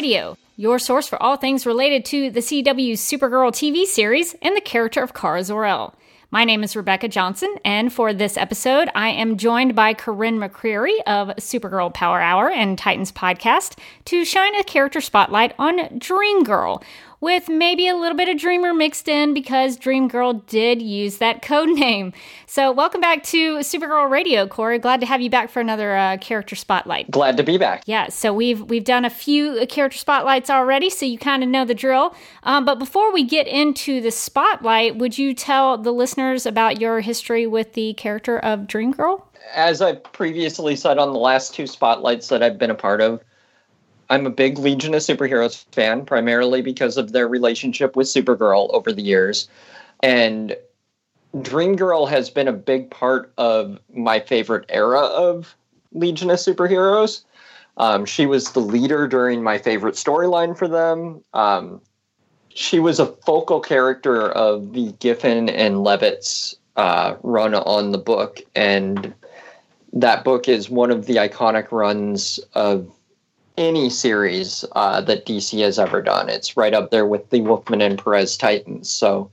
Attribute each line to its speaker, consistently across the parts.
Speaker 1: Radio, your source for all things related to the CW's Supergirl TV series and the character of Kara Zor-El. My name is Rebecca Johnson, and for this episode, I am joined by Corinne McCreary of Supergirl Power Hour and Titans Podcast to shine a character spotlight on Dream Girl, with maybe a little bit of Dreamer mixed in because Dream Girl did use that code name. So, welcome back to Supergirl Radio, Corey. Glad to have you back for another uh, character spotlight.
Speaker 2: Glad to be back.
Speaker 1: Yeah, so we've we've done a few character spotlights already, so you kind of know the drill. Um, but before we get into the spotlight, would you tell the listeners about your history with the character of Dream Girl?
Speaker 2: As I previously said on the last two spotlights that I've been a part of, I'm a big Legion of Superheroes fan, primarily because of their relationship with Supergirl over the years. And Dream Girl has been a big part of my favorite era of Legion of Superheroes. Um, she was the leader during my favorite storyline for them. Um, she was a focal character of the Giffen and Levitz uh, run on the book, and that book is one of the iconic runs of any series uh, that DC has ever done. It's right up there with the Wolfman and Perez Titans. So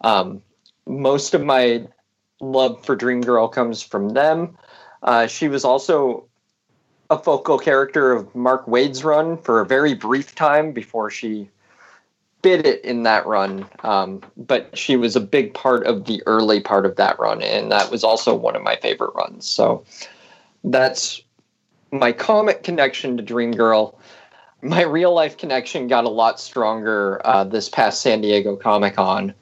Speaker 2: um, most of my love for Dream Girl comes from them. Uh, she was also a focal character of Mark Waid's run for a very brief time before she bit it in that run. Um, but she was a big part of the early part of that run, and that was also one of my favorite runs. So that's my comic connection to Dream Girl, my real life connection got a lot stronger uh, this past San Diego Comic Con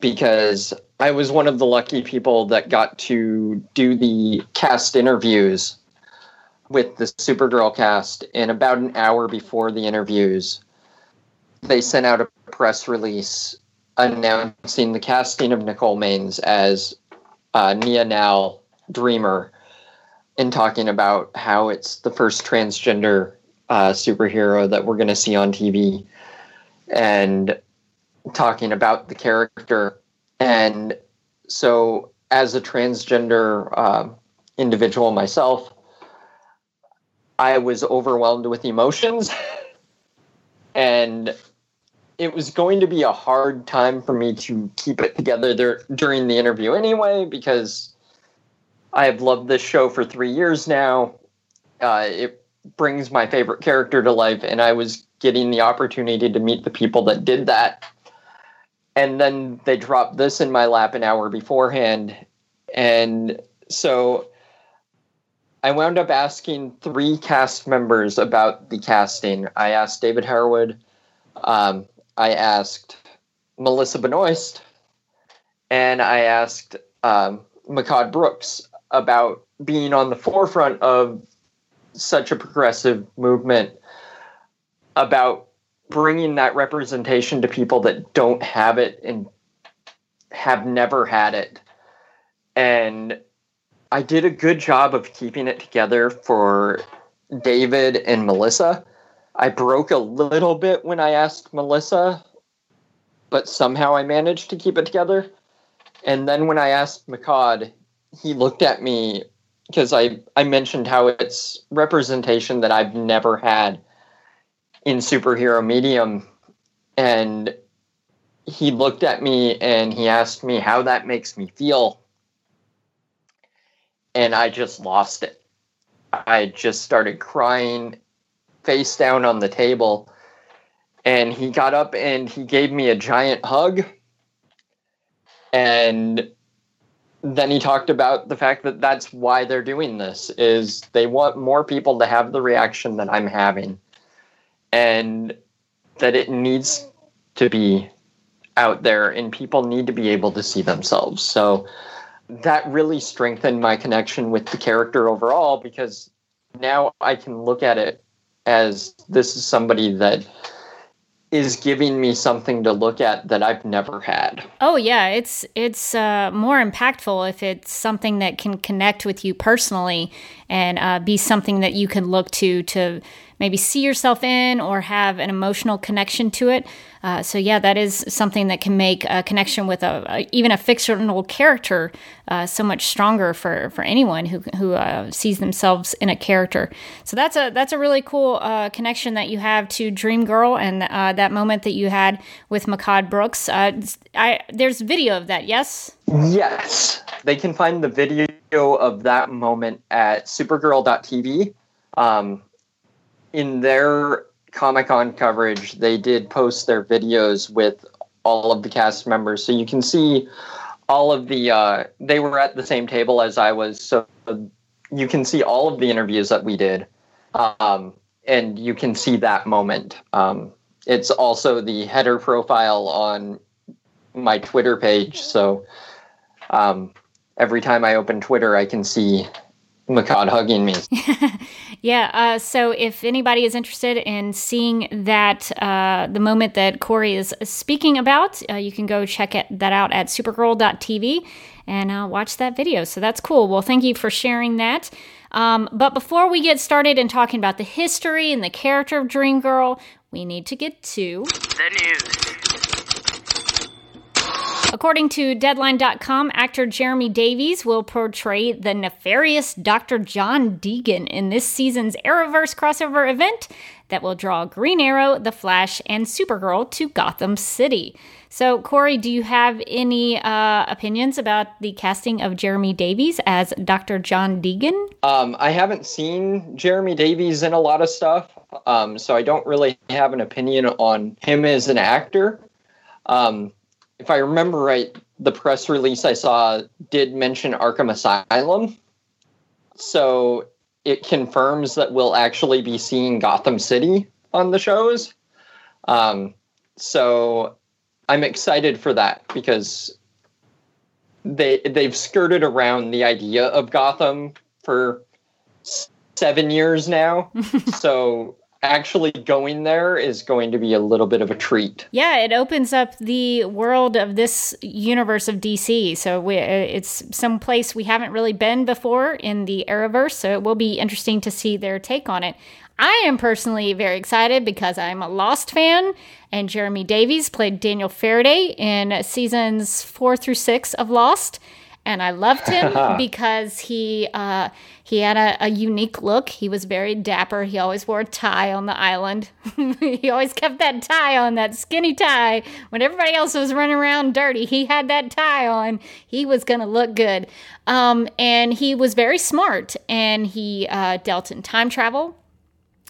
Speaker 2: because I was one of the lucky people that got to do the cast interviews with the Supergirl cast. And about an hour before the interviews, they sent out a press release announcing the casting of Nicole Maines as uh, Nia Nal Dreamer in talking about how it's the first transgender uh, superhero that we're going to see on TV, and talking about the character. And so, as a transgender uh, individual myself, I was overwhelmed with emotions, and it was going to be a hard time for me to keep it together there during the interview anyway because I have loved this show for three years now. Uh, it brings my favorite character to life, and I was getting the opportunity to meet the people that did that. And then they dropped this in my lap an hour beforehand. And so I wound up asking three cast members about the casting. I asked David Harewood, um, I asked Melissa Benoist, and I asked um, Mehcad Brooks about being on the forefront of such a progressive movement about bringing that representation to people that don't have it and have never had it. And I did a good job of keeping it together for David and Melissa. I broke a little bit when I asked Melissa, but somehow I managed to keep it together. And then when I asked Mehcad, he looked at me because I, I mentioned how it's representation that I've never had in superhero medium. And he looked at me and he asked me how that makes me feel. And I just lost it. I just started crying face down on the table. And he got up and he gave me a giant hug. And then he talked about the fact that that's why they're doing this is they want more people to have the reaction that I'm having and that it needs to be out there and people need to be able to see themselves. So that really strengthened my connection with the character overall because now I can look at it as this is somebody that is giving me something to look at that I've never had.
Speaker 1: Oh yeah, it's it's uh, more impactful if it's something that can connect with you personally and uh, be something that you can look to to maybe see yourself in or have an emotional connection to it. Uh, so yeah, that is something that can make a connection with a, a even a fictional character uh, so much stronger for for anyone who who uh, sees themselves in a character. So that's a that's a really cool uh, connection that you have to Dream Girl and uh, that moment that you had with Mehcad Brooks. Uh, I there's video of that. Yes.
Speaker 2: Yes, they can find the video of that moment at Supergirl.tv. Um, in their Comic Con coverage, they did post their videos with all of the cast members, so you can see all of the. Uh, they were at the same table as I was, so you can see all of the interviews that we did, um, and you can see that moment. Um, it's also the header profile on my Twitter page, so um, every time I open Twitter, I can see Mehcad hugging me.
Speaker 1: yeah. Uh, so if anybody is interested in seeing that, uh, the moment that Corey is speaking about, uh, you can go check it, that out at supergirl.tv and uh, watch that video. So that's cool. Well, thank you for sharing that. Um, but before we get started and talking about the history and the character of Dream Girl, we need to get to the news. According to Deadline.com, actor Jeremy Davies will portray the nefarious Dr. John Deegan in this season's Arrowverse crossover event that will draw Green Arrow, The Flash, and Supergirl to Gotham City. So, Corey, do you have any uh, opinions about the casting of Jeremy Davies as Dr. John Deegan?
Speaker 2: Um, I haven't seen Jeremy Davies in a lot of stuff, um, so I don't really have an opinion on him as an actor. Um, if I remember right, the press release I saw did mention Arkham Asylum. So it confirms that we'll actually be seeing Gotham City on the shows. Um, so I'm excited for that because they they've skirted around the idea of Gotham for seven years now. so actually going there is going to be a little bit of a treat.
Speaker 1: Yeah, it opens up the world of this universe of DC. So we, uh, it's some place we haven't really been before in the Arrowverse. So it will be interesting to see their take on it. I am personally very excited because I'm a Lost fan, and Jeremy Davies played Daniel Faraday in seasons four through six of Lost and I loved him because he uh, he had a, a, unique look. He was very dapper. He always wore a tie on the island. he always kept that tie on, that skinny tie. When everybody else was running around dirty, he had that tie on. He was gonna look good, um, and he was very smart. And he uh, dealt in time travel.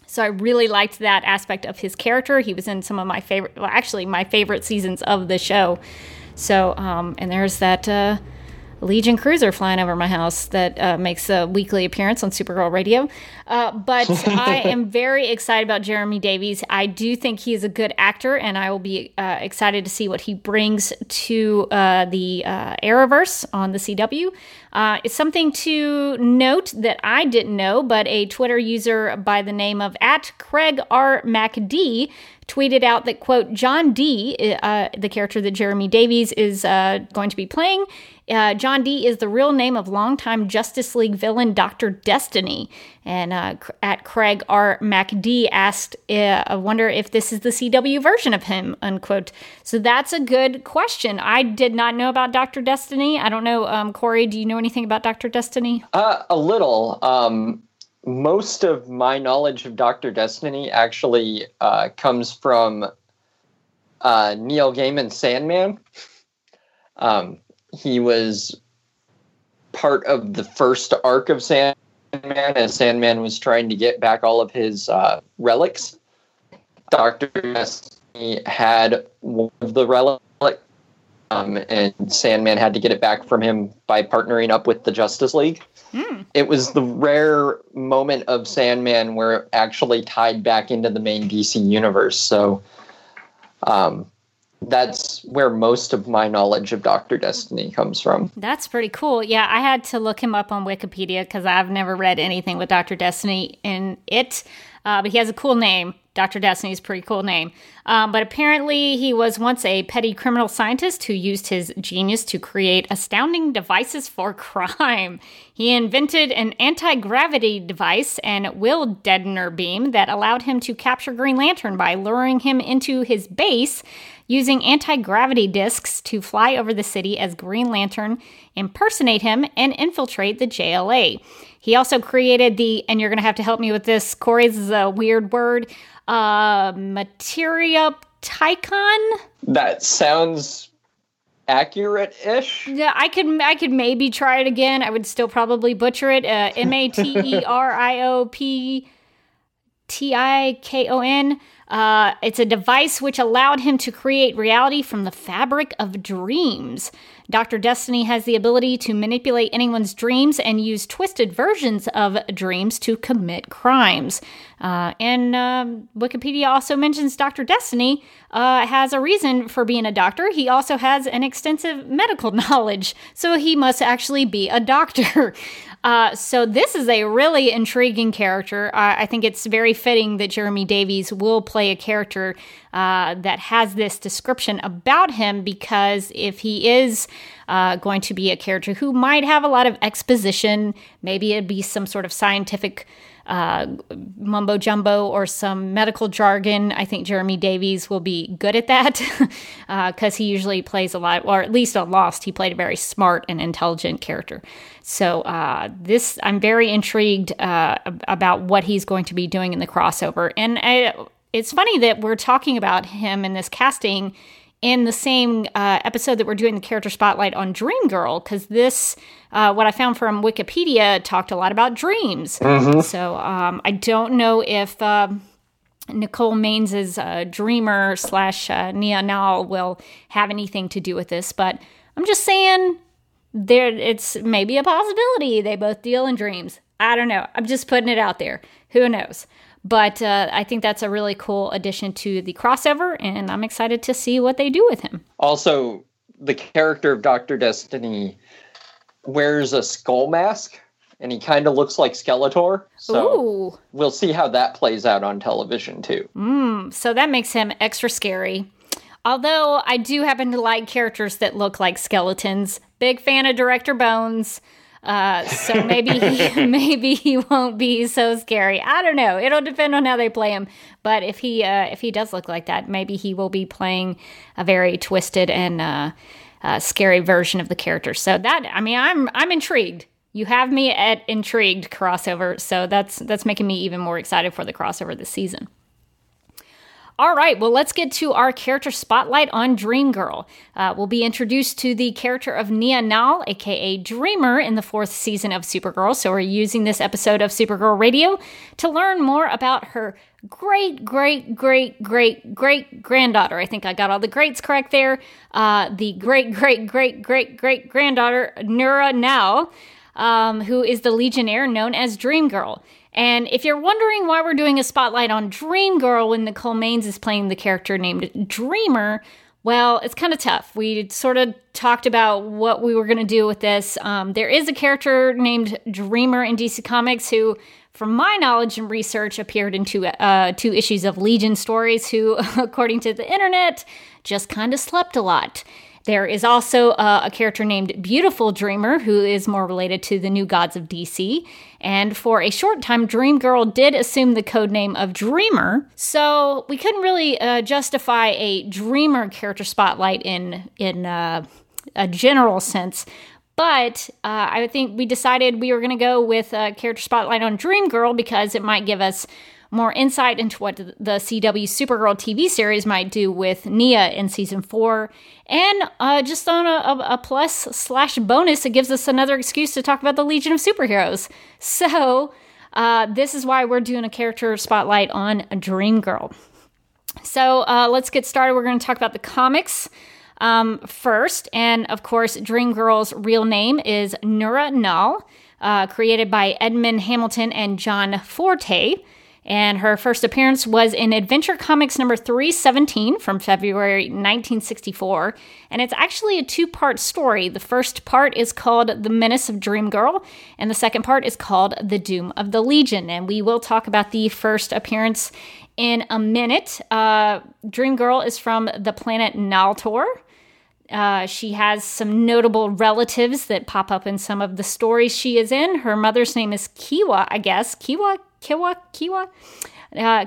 Speaker 1: So I really liked that aspect of his character. He was in some of my favorite, well, actually my favorite seasons of the show. So, um, and there's that. Uh, Legion cruiser flying over my house that uh, makes a weekly appearance on Supergirl Radio. Uh, but I am very excited about Jeremy Davies. I do think he is a good actor, and I will be uh, excited to see what he brings to uh, the uh, Arrowverse on the CW. Uh, it's something to note that I didn't know, but a Twitter user by the name of at Craig R. MacD tweeted out that quote John d uh, the character that Jeremy Davies is uh, going to be playing, uh, John Dee is the real name of longtime Justice League villain Dr. Destiny. And uh, at Craig R. MacD asked, uh, I wonder if this is the CW version of him, unquote. So that's a good question. I did not know about Dr. Destiny. I don't know, um, Corey, do you know anything about Dr. Destiny?
Speaker 2: Uh, a little. Um, most of my knowledge of Dr. Destiny actually uh, comes from uh, Neil Gaiman's Sandman. Um, he was part of the first arc of Sandman as Sandman was trying to get back all of his uh, relics. Doctor Destiny had one of the relics, um, and Sandman had to get it back from him by partnering up with the Justice League. Mm. It was the rare moment of Sandman where it actually tied back into the main DC universe. So, um, that's where most of my knowledge of Dr. Destiny comes from.
Speaker 1: That's pretty cool. Yeah, I had to look him up on Wikipedia because I've never read anything with Dr. Destiny in it. Uh, but he has a cool name. Dr. Destiny is a pretty cool name. Um, but apparently, he was once a petty criminal scientist who used his genius to create astounding devices for crime. He invented an anti gravity device and will deadener beam that allowed him to capture Green Lantern by luring him into his base using anti gravity discs to fly over the city as Green Lantern, impersonate him, and infiltrate the JLA. He also created the, and you're going to have to help me with this, Corey, this is a weird word, uh, Materia Tycon?
Speaker 2: That sounds accurate-ish.
Speaker 1: Yeah, I could I could maybe try it again. I would still probably butcher it. Uh, M A T E R I O P T I K O N. Uh, it's a device which allowed him to create reality from the fabric of dreams. Dr. Destiny has the ability to manipulate anyone's dreams and use twisted versions of dreams to commit crimes. Uh, and um, Wikipedia also mentions Dr. Destiny uh, has a reason for being a doctor. He also has an extensive medical knowledge, so he must actually be a doctor. Uh, so this is a really intriguing character. Uh, I think it's very fitting that Jeremy Davies will play a character uh, that has this description about him because if he is uh, going to be a character who might have a lot of exposition, maybe it'd be some sort of scientific uh, mumbo jumbo or some medical jargon. I think Jeremy Davies will be good at that because uh, he usually plays a lot, or at least on Lost, he played a very smart and intelligent character. So uh, this, I'm very intrigued uh, about what he's going to be doing in the crossover, and I, it's funny that we're talking about him in this casting in the same uh, episode that we're doing the character spotlight on Dream Girl, because this, uh, what I found from Wikipedia, talked a lot about dreams. Mm-hmm. So um, I don't know if uh, Nicole Maines' uh, dreamer slash uh, Nia Nal will have anything to do with this, but I'm just saying there it's maybe a possibility they both deal in dreams. I don't know. I'm just putting it out there. Who knows? But uh, I think that's a really cool addition to the crossover, and I'm excited to see what they do with him.
Speaker 2: Also, the character of Dr. Destiny wears a skull mask, and he kind of looks like Skeletor. So Ooh. we'll see how that plays out on television, too.
Speaker 1: Mm, so that makes him extra scary. Although I do happen to like characters that look like skeletons. Big fan of Director Bones. Uh, so maybe he, maybe he won't be so scary. I don't know. It'll depend on how they play him. But if he uh, if he does look like that, maybe he will be playing a very twisted and uh, uh, scary version of the character. So that I mean, I'm I'm intrigued. You have me at intrigued crossover. So that's that's making me even more excited for the crossover this season. All right, well, let's get to our character spotlight on Dream Girl. Uh, we'll be introduced to the character of Nia Nal, aka Dreamer, in the fourth season of Supergirl. So we're using this episode of Supergirl Radio to learn more about her great, great, great, great, great granddaughter. I think I got all the greats correct there. Uh, the great, great, great, great, great granddaughter, Nura Nal, um, who is the Legionnaire known as Dream Girl. And if you're wondering why we're doing a spotlight on Dream Girl when Nicole Maines is playing the character named Dreamer, well, it's kind of tough. We sort of talked about what we were going to do with this. Um, there is a character named Dreamer in DC Comics who, from my knowledge and research, appeared in two, uh, two issues of Legion stories, who, according to the internet, just kind of slept a lot. There is also uh, a character named Beautiful Dreamer, who is more related to the New Gods of DC. And for a short time, Dream Girl did assume the code name of Dreamer. So we couldn't really uh, justify a Dreamer character spotlight in in uh, a general sense. But uh, I think we decided we were going to go with a character spotlight on Dream Girl because it might give us more insight into what the CW Supergirl TV series might do with Nia in season four. And uh, just on a, a, plus slash bonus, it gives us another excuse to talk about the Legion of Superheroes. So, uh, this is why we're doing a character spotlight on Dream Girl. So, uh, let's get started. We're going to talk about the comics. Um, first, and of course, Dream Girl's real name is Nura Nal, uh, created by Edmund Hamilton and John Forte. And her first appearance was in Adventure Comics number 317 from February 1964. And it's actually a two part story. The first part is called The Menace of Dream Girl, and the second part is called The Doom of the Legion. And we will talk about the first appearance in a minute. Uh, Dream Girl is from the planet Naltor. Uh, she has some notable relatives that pop up in some of the stories she is in. Her mother's name is Kiwa, I guess. Kiwa, Kiwa, Kiwa. Uh,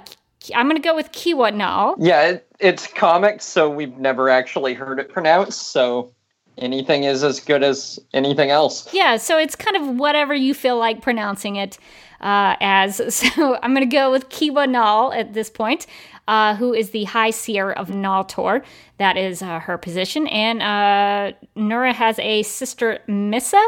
Speaker 1: I'm going to go with Kiwa now.
Speaker 2: Yeah, it, it's comics, so we've never actually heard it pronounced. So anything is as good as anything else.
Speaker 1: Yeah, so it's kind of whatever you feel like pronouncing it uh, as. So I'm going to go with Kiwa Nal at this point, uh, who is the High Seer of Naltor. That is uh, her position. And uh, Nura has a sister, Missa.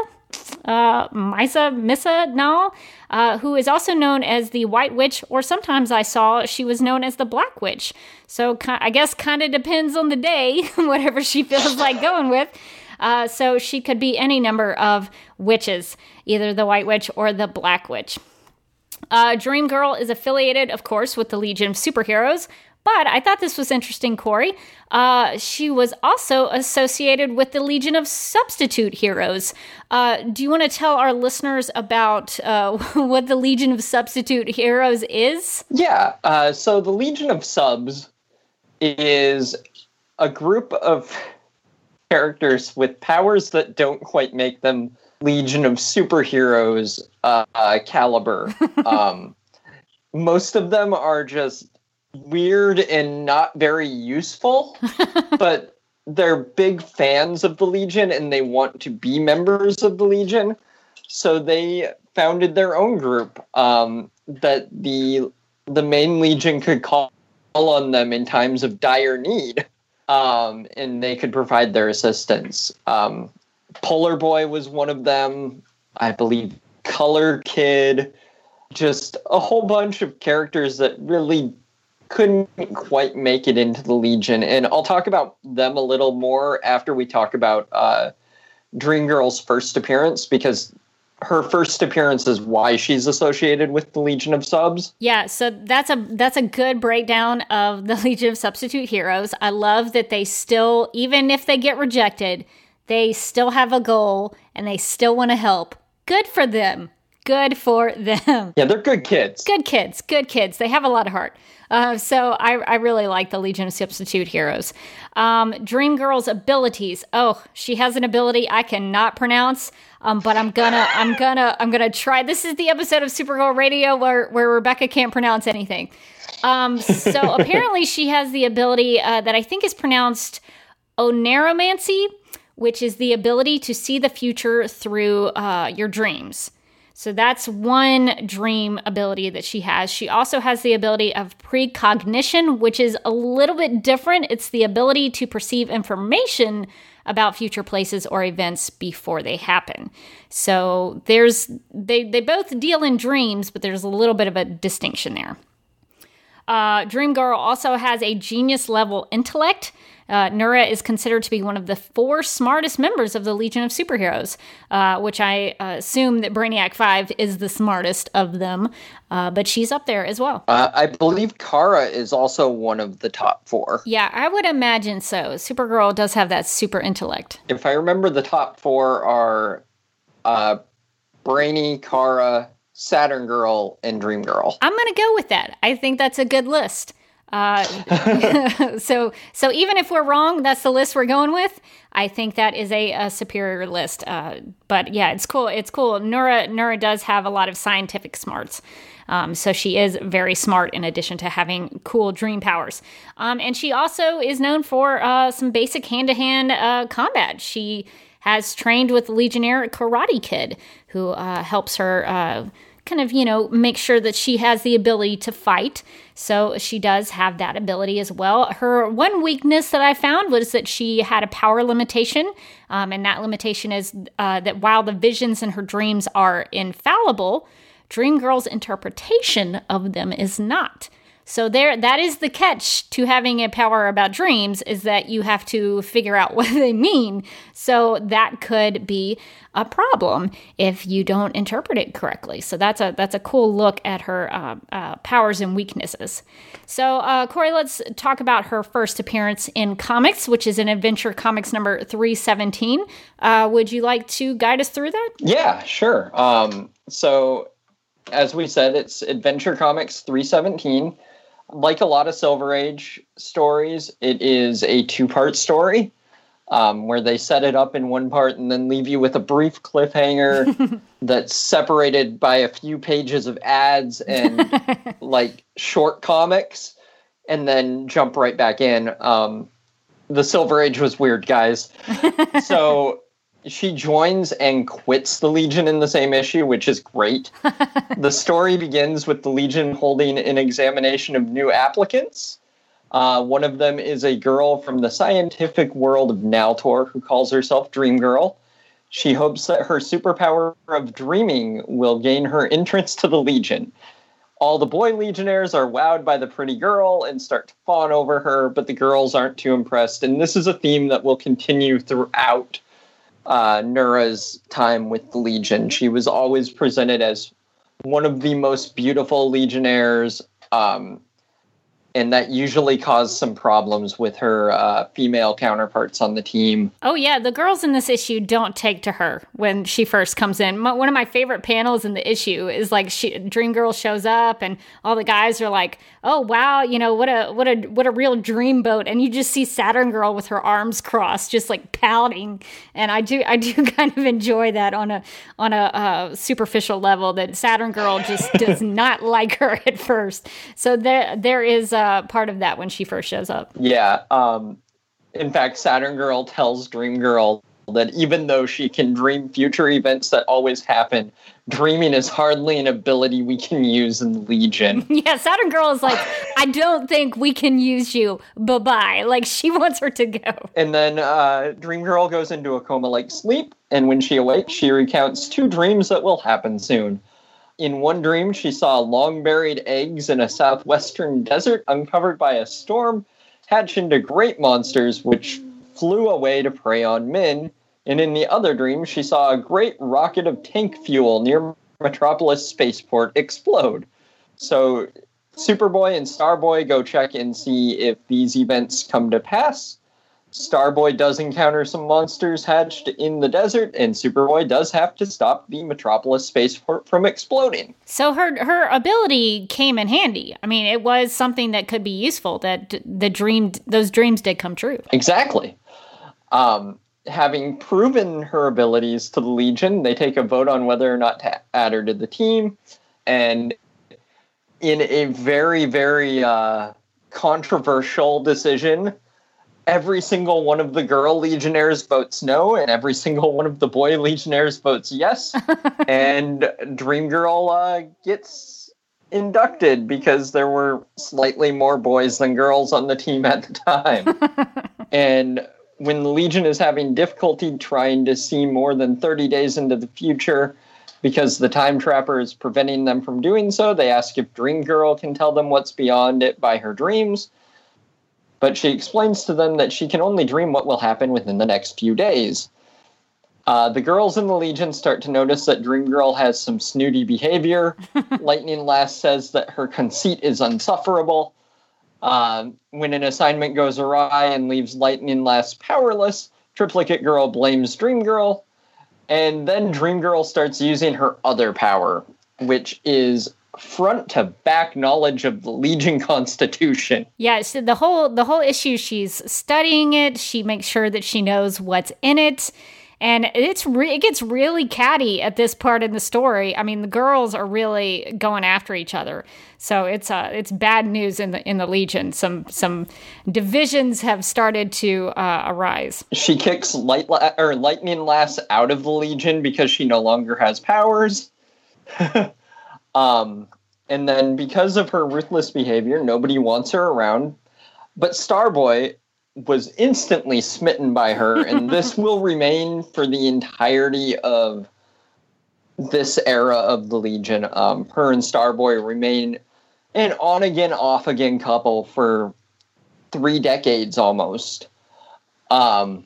Speaker 1: Uh, Misa Missa Nal, uh, who is also known as the White Witch, or sometimes I saw she was known as the Black Witch. So I guess kind of depends on the day, whatever she feels like going with. Uh, so she could be any number of witches, either the White Witch or the Black Witch. Uh, Dream Girl is affiliated, of course, with the Legion of Superheroes, but I thought this was interesting, Corey. Uh, she was also associated with the Legion of Substitute Heroes. Uh, do you want to tell our listeners about uh, what the Legion of Substitute Heroes is?
Speaker 2: Yeah. Uh, so the Legion of Subs is a group of characters with powers that don't quite make them Legion of Superheroes uh, caliber. um, most of them are just weird and not very useful, but they're big fans of the Legion and they want to be members of the Legion. So they founded their own group um, that the the main Legion could call on them in times of dire need, um, and they could provide their assistance. Um, Polar Boy was one of them. I believe Color Kid. Just a whole bunch of characters that really couldn't quite make it into the Legion. And I'll talk about them a little more after we talk about uh, Dream Girl's first appearance because her first appearance is why she's associated with the Legion of Subs.
Speaker 1: Yeah, so that's a that's a good breakdown of the Legion of Substitute Heroes. I love that they still even if they get rejected, they still have a goal and they still want to help. Good for them. Good for them.
Speaker 2: Yeah, they're good kids.
Speaker 1: Good kids. Good kids. They have a lot of heart. Uh, so I, I, really like the Legion of Substitute Heroes. Um, Dream Girl's abilities. Oh, she has an ability I cannot pronounce, um, but I'm gonna, I'm gonna, I'm gonna try. This is the episode of Supergirl Radio where where Rebecca can't pronounce anything. Um, so apparently she has the ability uh, that I think is pronounced oneromancy, which is the ability to see the future through uh, your dreams. So that's one dream ability that she has. She also has the ability of precognition, which is a little bit different. It's the ability to perceive information about future places or events before they happen. So there's they they both deal in dreams, but there's a little bit of a distinction there. Uh, Dream Girl also has a genius level intellect. Uh, Nura is considered to be one of the four smartest members of the Legion of Superheroes, uh, which I uh, assume that Brainiac 5 is the smartest of them, uh, but she's up there as well.
Speaker 2: Uh, I believe Kara is also one of the top four.
Speaker 1: Yeah, I would imagine so. Supergirl does have that super intellect.
Speaker 2: If I remember, the top four are uh, Brainy, Kara, Saturn Girl, and Dream Girl.
Speaker 1: I'm going to go with that. I think that's a good list. Uh, so so even if we're wrong, that's the list we're going with. I think that is a, a superior list. Uh, but yeah, it's cool. It's cool. Nura Nura does have a lot of scientific smarts. Um, so she is very smart in addition to having cool dream powers. Um, and she also is known for uh, some basic hand to hand combat. She has trained with Legionnaire Karate Kid, who uh, helps her uh, kind of, you know, make sure that she has the ability to fight. So she does have that ability as well. Her one weakness that I found was that she had a power limitation. Um, and that limitation is uh, that while the visions in her dreams are infallible, Dream Girl's interpretation of them is not. So there that is the catch to having a power about dreams is that you have to figure out what they mean. So that could be a problem if you don't interpret it correctly. So that's a that's a cool look at her uh, uh, powers and weaknesses. So uh, Corey, let's talk about her first appearance in comics, which is in Adventure Comics number three seventeen. Uh, would you like to guide us through that?
Speaker 2: Yeah, sure. Um, so as we said, it's Adventure Comics three seventeen like a lot of Silver Age stories, it is a two part story um, where they set it up in one part and then leave you with a brief cliffhanger that's separated by a few pages of ads and like short comics and then jump right back in. Um, the Silver Age was weird, guys. so she joins and quits the Legion in the same issue, which is great. the story begins with the Legion holding an examination of new applicants. Uh, one of them is a girl from the scientific world of Naltor who calls herself Dream Girl. She hopes that her superpower of dreaming will gain her entrance to the Legion. All the boy legionnaires are wowed by the pretty girl and start to fawn over her, but the girls aren't too impressed. And this is a theme that will continue throughout uh, Nura's time with the Legion. She was always presented as one of the most beautiful legionnaires um, and that usually caused some problems with her uh, female counterparts on the team.
Speaker 1: Oh yeah, the girls in this issue don't take to her when she first comes in. one of my favorite panels in the issue is like she, Dream Girl shows up, and all the guys are like, "Oh wow, you know what a what a what a real dream boat," and you just see Saturn Girl with her arms crossed, just like pouting. And I do I do kind of enjoy that on a on a uh, superficial level that Saturn Girl just does not like her at first. So there there is. Uh, uh, part of that when she first shows up.
Speaker 2: Yeah. Um, in fact, Saturn Girl tells Dream Girl that even though she can dream future events that always happen, dreaming is hardly an ability we can use in Legion.
Speaker 1: yeah, Saturn Girl is like, I don't think we can use you. Bye bye. Like, she wants her to go.
Speaker 2: And then uh, Dream Girl goes into a coma like sleep, and when she awakes, she recounts two dreams that will happen soon. In one dream, she saw long buried eggs in a southwestern desert uncovered by a storm hatch into great monsters which flew away to prey on men. And in the other dream, she saw a great rocket of tank fuel near Metropolis Spaceport explode. So Superboy and Starboy go check and see if these events come to pass. Starboy does encounter some monsters hatched in the desert, and Superboy does have to stop the Metropolis spaceport from exploding.
Speaker 1: So her her ability came in handy. I mean, it was something that could be useful. That the dream those dreams did come true.
Speaker 2: Exactly. Um, having proven her abilities to the Legion, they take a vote on whether or not to add her to the team, and in a very very uh, controversial decision every single one of the girl legionnaires votes no, and every single one of the boy legionnaires votes yes. and Dream Girl uh, gets inducted because there were slightly more boys than girls on the team at the time. and when the Legion is having difficulty trying to see more than 30 days into the future, because the time trapper is preventing them from doing so, they ask if Dream Girl can tell them what's beyond it by her dreams but she explains to them that she can only dream what will happen within the next few days. Uh, the girls in the Legion start to notice that Dream Girl has some snooty behavior. Lightning Lass says that her conceit is unsufferable. Uh, when an assignment goes awry and leaves Lightning Lass powerless, Triplicate Girl blames Dream Girl. And then Dream Girl starts using her other power, which is front to back knowledge of the Legion Constitution.
Speaker 1: Yeah, so the whole the whole issue she's studying it, she makes sure that she knows what's in it. And it's re- it gets really catty at this part in the story. I mean, the girls are really going after each other, so it's uh it's bad news in the in the Legion. Some some divisions have started to uh, arise.
Speaker 2: She kicks light la- or lightning lass out of the Legion because she no longer has powers. Um, and then because of her ruthless behavior, nobody wants her around. But Starboy was instantly smitten by her, and this will remain for the entirety of this era of the Legion. Um, her and Starboy remain an on again, off again couple for three decades almost. Um,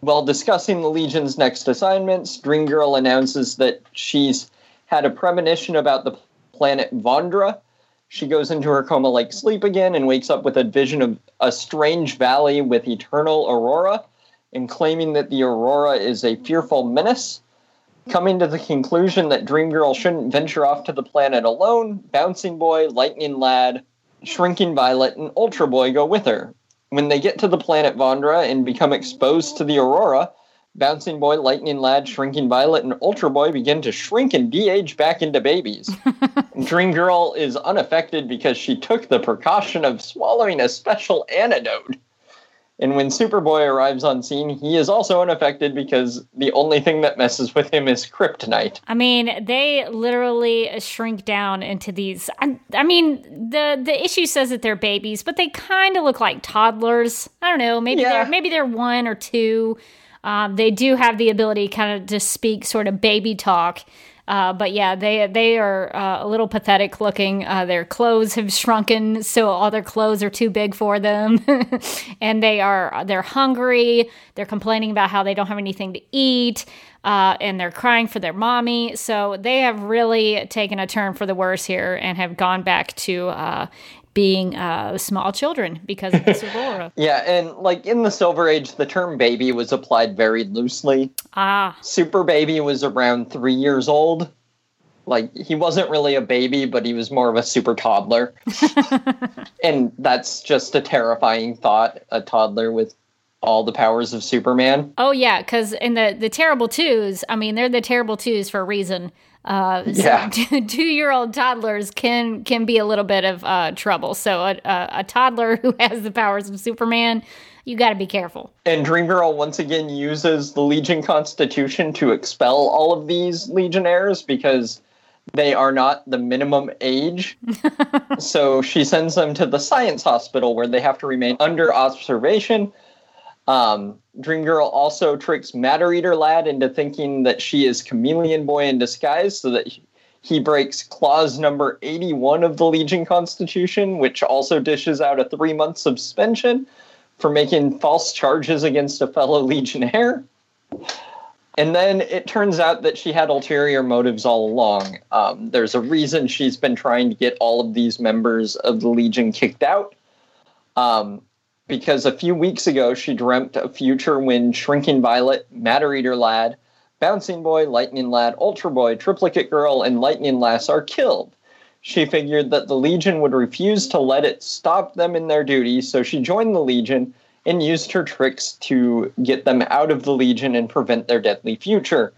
Speaker 2: while discussing the Legion's next assignments, Dream Girl announces that she's had a premonition about the planet Vondra. She goes into her coma like sleep again and wakes up with a vision of a strange valley with eternal aurora and claiming that the aurora is a fearful menace. Coming to the conclusion that Dream Girl shouldn't venture off to the planet alone, Bouncing Boy, Lightning Lad, Shrinking Violet, and Ultra Boy go with her. When they get to the planet Vondra and become exposed to the aurora, Bouncing Boy, Lightning Lad, Shrinking Violet, and Ultra Boy begin to shrink and de-age back into babies. Dream Girl is unaffected because she took the precaution of swallowing a special antidote. And when Superboy arrives on scene, he is also unaffected because the only thing that messes with him is kryptonite.
Speaker 1: I mean, they literally shrink down into these. I, I mean, the the issue says that they're babies, but they kind of look like toddlers. I don't know. Maybe
Speaker 2: Yeah.
Speaker 1: they're maybe they're one or two. Um, they do have the ability kind of to speak sort of baby talk. Uh, but yeah, they they are uh, a little pathetic looking. Uh, their clothes have shrunken, so all their clothes are too big for them, and they are they're hungry. They're complaining about how they don't have anything to eat, uh, and they're crying for their mommy. So they have really taken a turn for the worse here and have gone back to uh, being uh, small children because of this aurora.
Speaker 2: Yeah, and like in the Silver Age, the term baby was applied very loosely.
Speaker 1: ah,
Speaker 2: Super Baby was around three years old. Like, he wasn't really a baby, but he was more of a super toddler. and that's just a terrifying thought a toddler with all the powers of Superman.
Speaker 1: Oh yeah, because in the the terrible twos, I mean they're the terrible twos for a reason. Uh, so two year old toddlers can can be a little bit of uh, trouble. So a, a, a toddler who has the powers of Superman, you got to be careful.
Speaker 2: And Dream Girl once again uses the Legion Constitution to expel all of these Legionnaires because they are not the minimum age. so she sends them to the science hospital where they have to remain under observation. Um, Dream Girl also tricks Matter Eater Lad into thinking that she is Chameleon Boy in disguise so that he- breaks clause number 81 of the Legion Constitution, which also dishes out a three month suspension for making false charges against a fellow Legionnaire. And then it turns out that she had ulterior motives all along. Um, there's a reason she's been trying to get all of these members of the Legion kicked out. Um, because a few weeks ago, she dreamt a future when Shrinking Violet, Matter Eater Lad, Bouncing Boy, Lightning Lad, Ultra Boy, Triplicate Girl, and Lightning Lass are killed. She figured that the Legion would refuse to let it stop them in their duty, so she joined the Legion and used her tricks to get them out of the Legion and prevent their deadly future.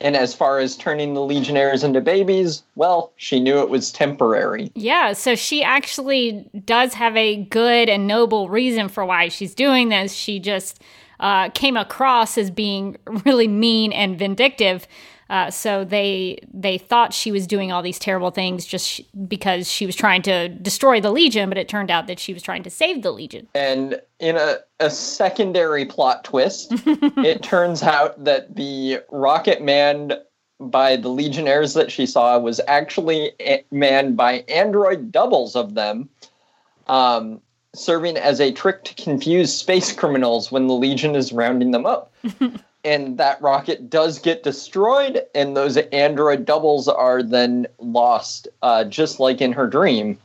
Speaker 2: And as far as turning the Legionnaires into babies, well, she knew it was temporary.
Speaker 1: Yeah, so she actually does have a good and noble reason for why she's doing this. She just uh, came across as being really mean and vindictive. Uh, so they they thought she was doing all these terrible things just sh- because she was trying to destroy the Legion, but it turned out that she was trying to save the Legion.
Speaker 2: And in a, a secondary plot twist, it turns out that the rocket manned by the Legionnaires that she saw was actually a- manned by android doubles of them, um, serving as a trick to confuse space criminals when the Legion is rounding them up. and that rocket does get destroyed, and those android doubles are then lost, uh, just like in her dream.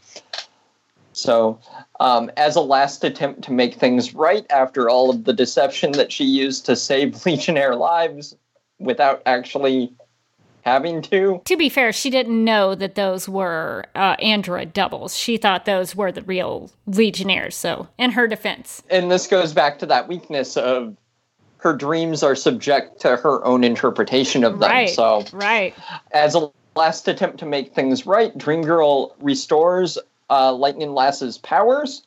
Speaker 2: So, um, as a last attempt to make things right after all of the deception that she used to save Legionnaire lives without actually having to,
Speaker 1: To be fair, she didn't know that those were uh, android doubles. She thought those were the real Legionnaires. So, in her defense,
Speaker 2: and this goes back to that weakness of her dreams are subject to her own interpretation of them.
Speaker 1: right?
Speaker 2: So,
Speaker 1: right.
Speaker 2: as a last attempt to make things right, Dream Girl restores uh, Lightning Lass's powers.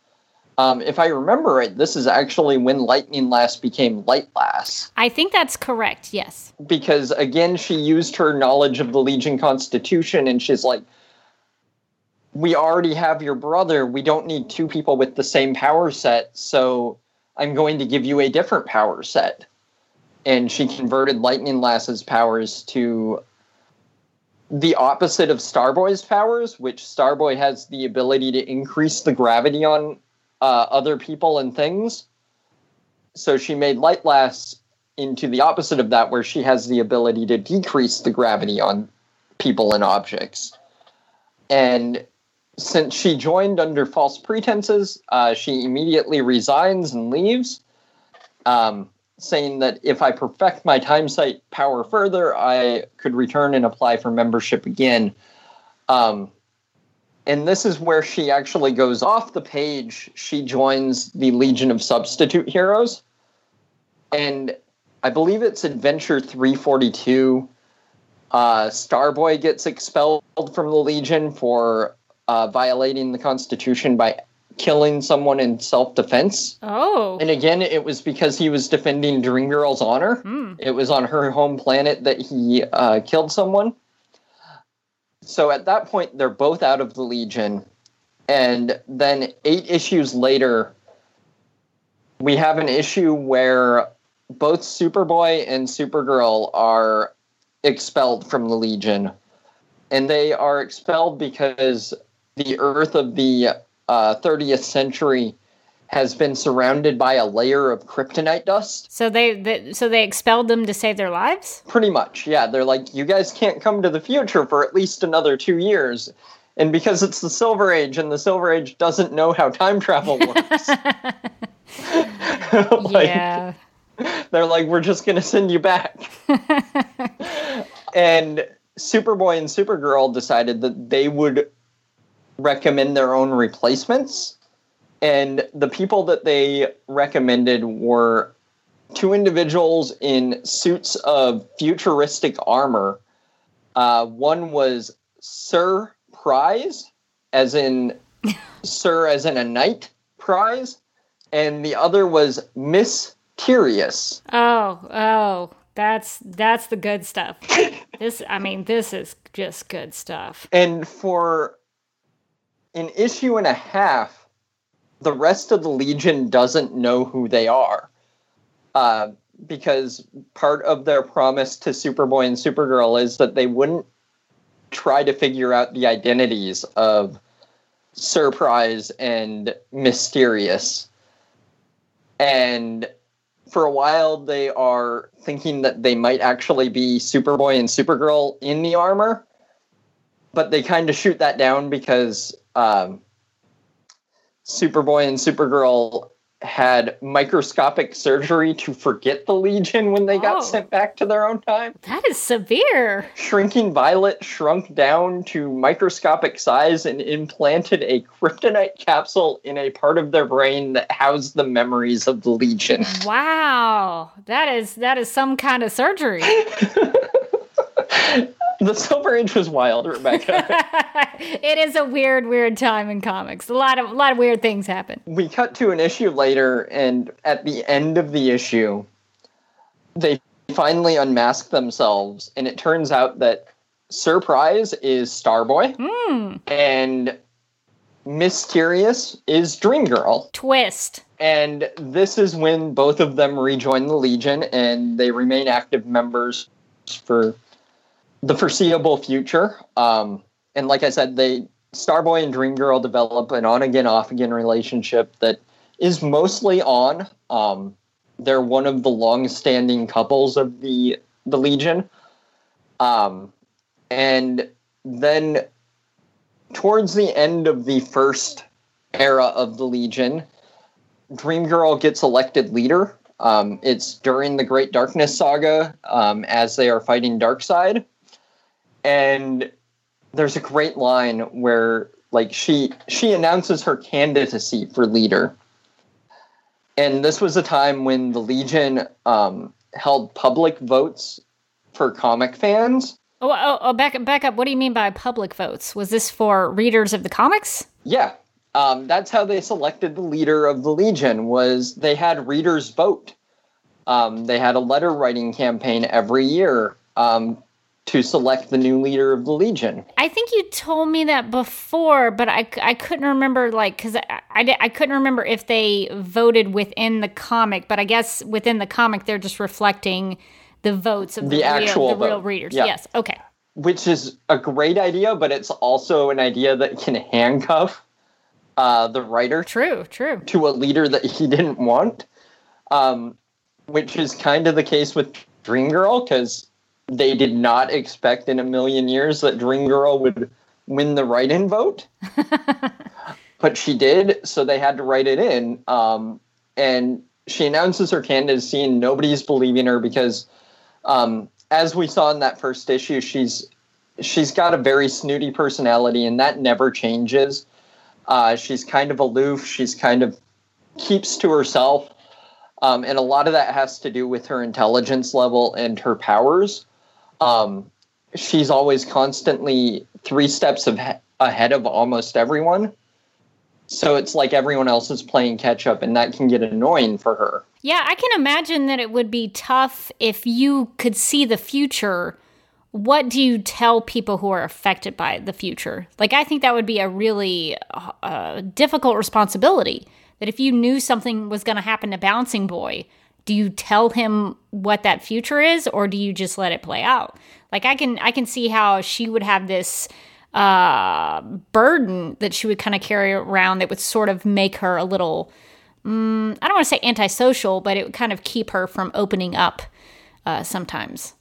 Speaker 2: Um, if I remember right, this is actually when Lightning Lass became Light Lass.
Speaker 1: I think that's correct. Yes.
Speaker 2: because again she used her knowledge of the legion constitution and she's like we already have your brother we don't need two people with the same power set so i'm going to give you a different power set and she converted lightning lass's powers to the opposite of Starboy's powers, which Starboy has the ability to increase the gravity on uh, other people and things. So she made Light Lass into the opposite of that, where she has the ability to decrease the gravity on people and objects. And since she joined under false pretenses, uh, she immediately resigns and leaves, um, saying that if I perfect my time sight power further, I could return and apply for membership again. Um, and this is where she actually goes off the page. She joins the Legion of Substitute Heroes. And I believe it's Adventure 342. Uh, Starboy gets expelled from the Legion for uh, violating the Constitution by killing someone in self defense.
Speaker 1: Oh.
Speaker 2: And again, it was because he was defending Dreamgirl's honor.
Speaker 1: Mm.
Speaker 2: It was on her home planet that he uh, killed someone. So at that point, they're both out of the Legion. And then eight issues later, we have an issue where both Superboy and Supergirl are expelled from the Legion. And they are expelled because the Earth of the uh, 30th century has been surrounded by a layer of kryptonite dust.
Speaker 1: So they, they so they expelled them to save their lives?
Speaker 2: Pretty much, yeah. They're like, you guys can't come to the future for at least another two years. And because it's the Silver Age, and the Silver Age doesn't know how time travel works. like,
Speaker 1: yeah.
Speaker 2: They're like, we're just going to send you back. and Superboy and Supergirl decided that they would recommend their own replacements. And the people that they recommended were two individuals in suits of futuristic armor. Uh, one was Sir Prize, as in Sir, as in a knight prize, and the other was Miss Mysterious.
Speaker 1: Oh, oh, that's that's the good stuff. this, I mean, this is just good stuff.
Speaker 2: And for an issue and a half, the rest of the Legion doesn't know who they are. Uh, because part of their promise to Superboy and Supergirl is that they wouldn't try to figure out the identities of Surprise and Mysterious. And for a while, they are thinking that they might actually be Superboy and Supergirl in the armor, but they kind of shoot that down because um, Superboy and Supergirl had microscopic surgery to forget the Legion when they got
Speaker 1: Oh.
Speaker 2: sent back to their own time.
Speaker 1: That is severe.
Speaker 2: Shrinking Violet shrunk down to microscopic size and implanted a kryptonite capsule in a part of their brain that housed the memories of the Legion.
Speaker 1: Wow, that is that is some kind of surgery.
Speaker 2: The Silver Age was wild, Rebecca.
Speaker 1: it is a weird, weird time in comics. A lot of a lot of weird things happen.
Speaker 2: we cut to an issue later, and at the end of the issue, they finally unmask themselves, and it turns out that Surprise is Starboy,
Speaker 1: Hmm.
Speaker 2: and Mysterious is Dream Girl.
Speaker 1: Twist.
Speaker 2: And this is when both of them rejoin the Legion, and they remain active members for the foreseeable future. Um, and like I said, they Starboy and Dream Girl develop an on again, off again relationship that is mostly on. Um, they're one of the long-standing couples of the the Legion. Um, and then towards the end of the first era of the Legion, Dream Girl gets elected leader. Um, it's during the Great Darkness saga um, as they are fighting Darkseid. And there's a great line where like she she announces her candidacy for leader. And this was a time when the Legion um, held public votes for comic fans.
Speaker 1: Oh, oh, oh, back back up. What do you mean by public votes? Was this for readers of the comics?
Speaker 2: Yeah, um, that's how they selected the leader of the Legion. Was they had readers vote. Um, they had a letter writing campaign every year um, to select the new leader of the Legion.
Speaker 1: I think you told me that before, but I, I couldn't remember like because I, I, I couldn't remember if they voted within the comic. But I guess within the comic they're just reflecting the votes of the,
Speaker 2: The
Speaker 1: real,
Speaker 2: actual
Speaker 1: the real readers.
Speaker 2: Yeah.
Speaker 1: Yes. Okay.
Speaker 2: which is a great idea, but it's also an idea that can handcuff uh, the writer.
Speaker 1: True, true.
Speaker 2: To a leader that he didn't want, um, which is kind of the case with Dream Girl because they did not expect in a million years that Dream Girl would win the write-in vote, but she did, so they had to write it in. Um, and she announces her candidacy, and nobody's believing her because, um, as we saw in that first issue, she's she's got a very snooty personality, and that never changes. Uh, she's kind of aloof. She's kind of keeps to herself. Um, and a lot of that has to do with her intelligence level and her powers. Um, she's always constantly three steps of, ahead of almost everyone. So it's like everyone else is playing catch up, and that can get annoying for her.
Speaker 1: Yeah, I can imagine that it would be tough if you could see the future. What do you tell people who are affected by the future? Like, I think that would be a really uh, difficult responsibility. That if you knew something was going to happen to Bouncing Boy, do you tell him what that future is, or do you just let it play out? Like, I can I can see how she would have this uh, burden that she would kind of carry around that would sort of make her a little, um, I don't want to say antisocial, but it would kind of keep her from opening up uh, sometimes.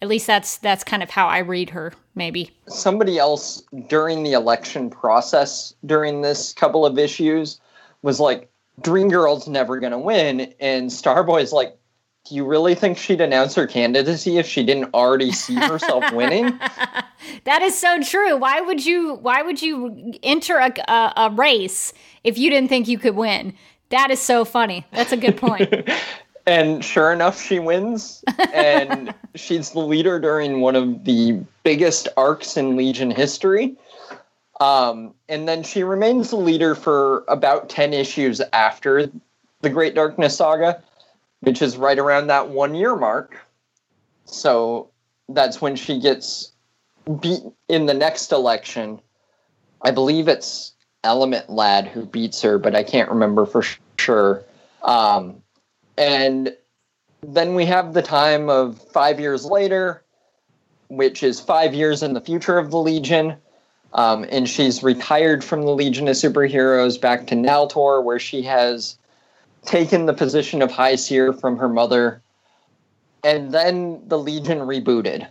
Speaker 1: At least that's that's kind of how I read her. Maybe
Speaker 2: somebody else during the election process during this couple of issues was like, "Dream Girl's never going to win," and Starboy's like, do you really think she'd announce her candidacy if she didn't already see herself winning?
Speaker 1: that is so true. Why would you? Why would you enter a, a, a race if you didn't think you could win? That is so funny. That's a good point.
Speaker 2: and sure enough, she wins, and she's the leader during one of the biggest arcs in Legion history. Um, and then she remains the leader for about 10 issues after the Great Darkness Saga which is right around that one year mark. So that's when she gets beat in the next election. I believe it's Element Lad who beats her, but I can't remember for sure. Um, and then we have the time of five years later, which is five years in the future of the Legion. Um, and she's retired from the Legion of Superheroes back to Naltor, where she has taken the position of High Seer from her mother, and then the Legion rebooted.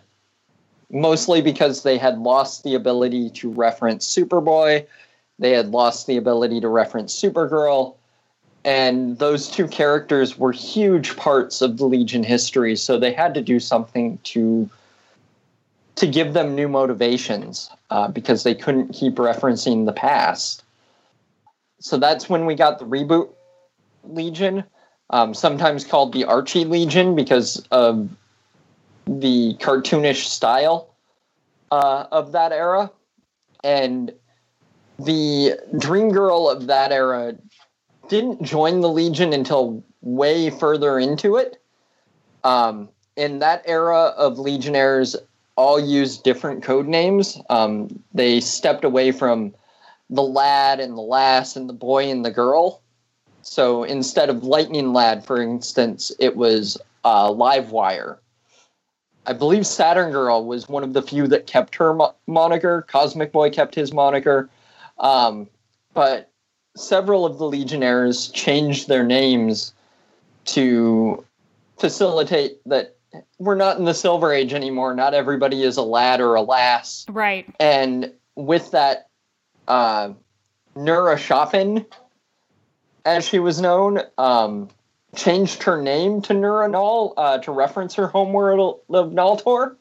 Speaker 2: Mostly because they had lost the ability to reference Superboy, they had lost the ability to reference Supergirl, and those two characters were huge parts of the Legion history, so they had to do something to to give them new motivations uh, because they couldn't keep referencing the past. So that's when we got the reboot Legion, um, sometimes called the Archie Legion because of the cartoonish style uh, of that era. And the Dream Girl of that era didn't join the Legion until way further into it. Um, in that era of Legionnaires, all used different code names. Um, they stepped away from the lad and the lass and the boy and the girl so instead of Lightning Lad, for instance, it was uh, Livewire. I believe Saturn Girl was one of the few that kept her mo- moniker. Cosmic Boy kept his moniker. Um, but several of the Legionnaires changed their names to facilitate that we're not in the Silver Age anymore. Not everybody is a lad or a lass.
Speaker 1: Right.
Speaker 2: And with that, uh, Nura Shoppin as she was known, um, changed her name to Nura Nal uh, to reference her homeworld of Naltor,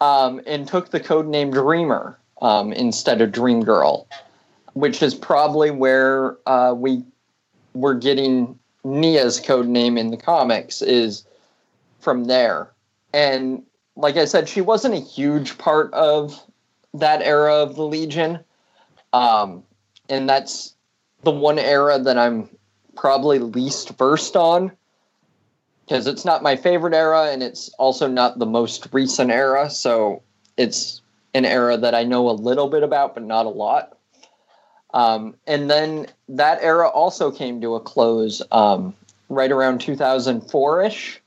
Speaker 2: um, and took the code name Dreamer um, instead of Dream Girl, which is probably where uh, we were getting Nia's code name in the comics is from there. And like I said, she wasn't a huge part of that era of the Legion. Um, and that's the one era that I'm probably least versed on because it's not my favorite era and it's also not the most recent era. So it's an era that I know a little bit about, but not a lot. Um, and then that era also came to a close um, right around 2004 ish.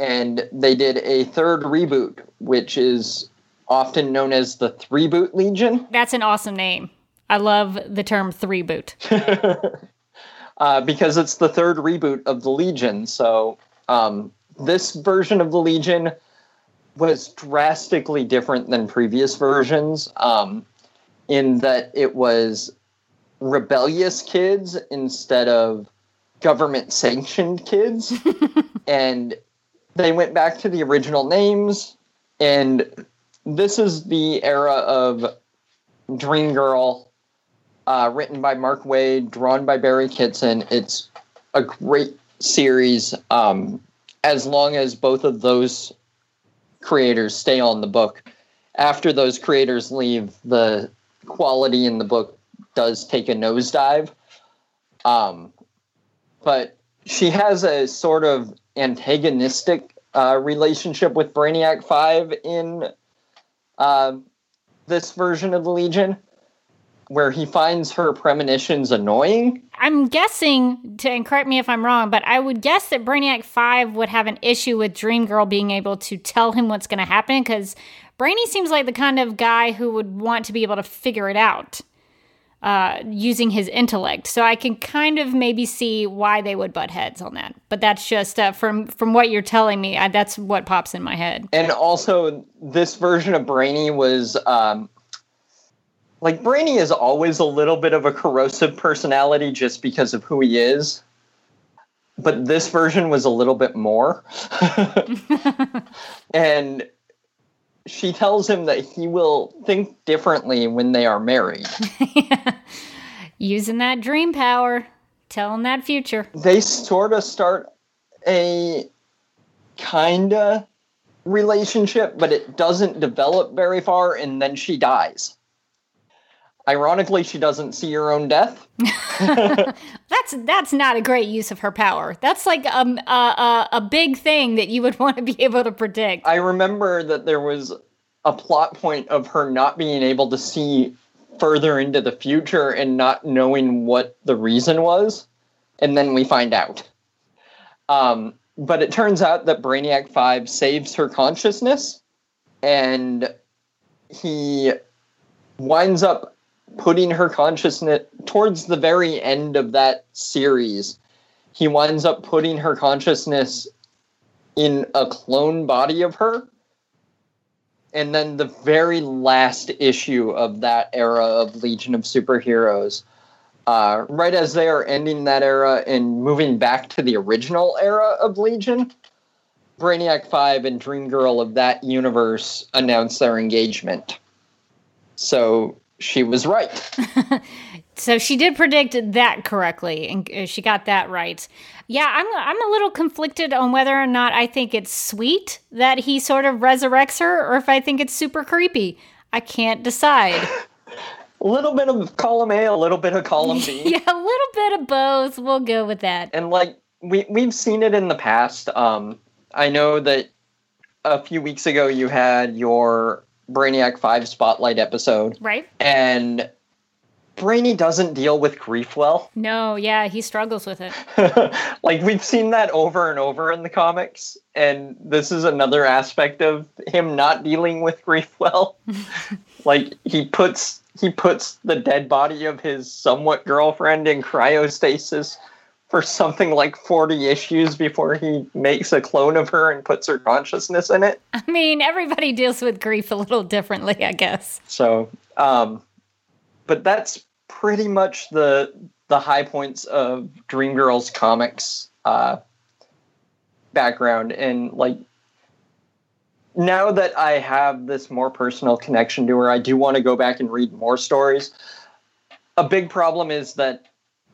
Speaker 2: And they did a third reboot, which is often known as the Three Boot Legion.
Speaker 1: That's an awesome name. I love the term three boot.
Speaker 2: uh, because it's the third reboot of the Legion. So um, this version of the Legion was drastically different than previous versions um, in that it was rebellious kids instead of government sanctioned kids. and they went back to the original names. And this is the era of Dream Girl, uh, written by Mark Waid, drawn by Barry Kitson. It's a great series um, as long as both of those creators stay on the book. After those creators leave, the quality in the book does take a nosedive. Um, but she has a sort of antagonistic uh, relationship with Brainiac 5 in uh, this version of the Legion, where he finds her premonitions annoying.
Speaker 1: I'm guessing, to, and correct me if I'm wrong, but I would guess that Brainiac 5 would have an issue with Dream Girl being able to tell him what's going to happen because Brainy seems like the kind of guy who would want to be able to figure it out uh, using his intellect. So I can kind of maybe see why they would butt heads on that. But that's just uh, from from what you're telling me. I, that's what pops in my head.
Speaker 2: And also, this version of Brainy was um, like Brainy is always a little bit of a corrosive personality just because of who he is. But this version was a little bit more. and she tells him that he will think differently when they are married.
Speaker 1: Using that dream power, telling that future.
Speaker 2: They sort of start a kinda relationship, but it doesn't develop very far, and then she dies. Ironically, she doesn't see her own death.
Speaker 1: that's that's not a great use of her power. That's like um, a, a, a big thing that you would want to be able to predict.
Speaker 2: I remember that there was a plot point of her not being able to see further into the future and not knowing what the reason was, and then we find out. Um, but it turns out that Brainiac 5 saves her consciousness, and he winds up putting her consciousness towards the very end of that series. He winds up putting her consciousness in a clone body of her. And then the very last issue of that era of Legion of Superheroes, uh, right as they are ending that era and moving back to the original era of Legion, Brainiac 5 and Dream Girl of that universe announce their engagement. So she was right.
Speaker 1: so she did predict that correctly, and uh, she got that right. Yeah, I'm I'm a little conflicted on whether or not I think it's sweet that he sort of resurrects her, or if I think it's super creepy. I can't decide.
Speaker 2: a little bit of column A, a little bit of column
Speaker 1: B. yeah, a little bit of both. We'll go with that.
Speaker 2: And like we we've seen it in the past. Um, I know that a few weeks ago you had your Brainiac 5 spotlight episode.
Speaker 1: Right.
Speaker 2: And Brainy doesn't deal with grief well.
Speaker 1: No, yeah, he struggles with it.
Speaker 2: like we've seen that over and over in the comics, and this is another aspect of him not dealing with grief well. like he puts he puts the dead body of his somewhat girlfriend in cryostasis for something like 40 issues before he makes a clone of her and puts her consciousness in it.
Speaker 1: I mean, everybody deals with grief a little differently, I guess.
Speaker 2: So, um, but that's pretty much the the high points of Dreamgirls comics uh, background, and like now that I have this more personal connection to her, I do want to go back and read more stories. A big problem is that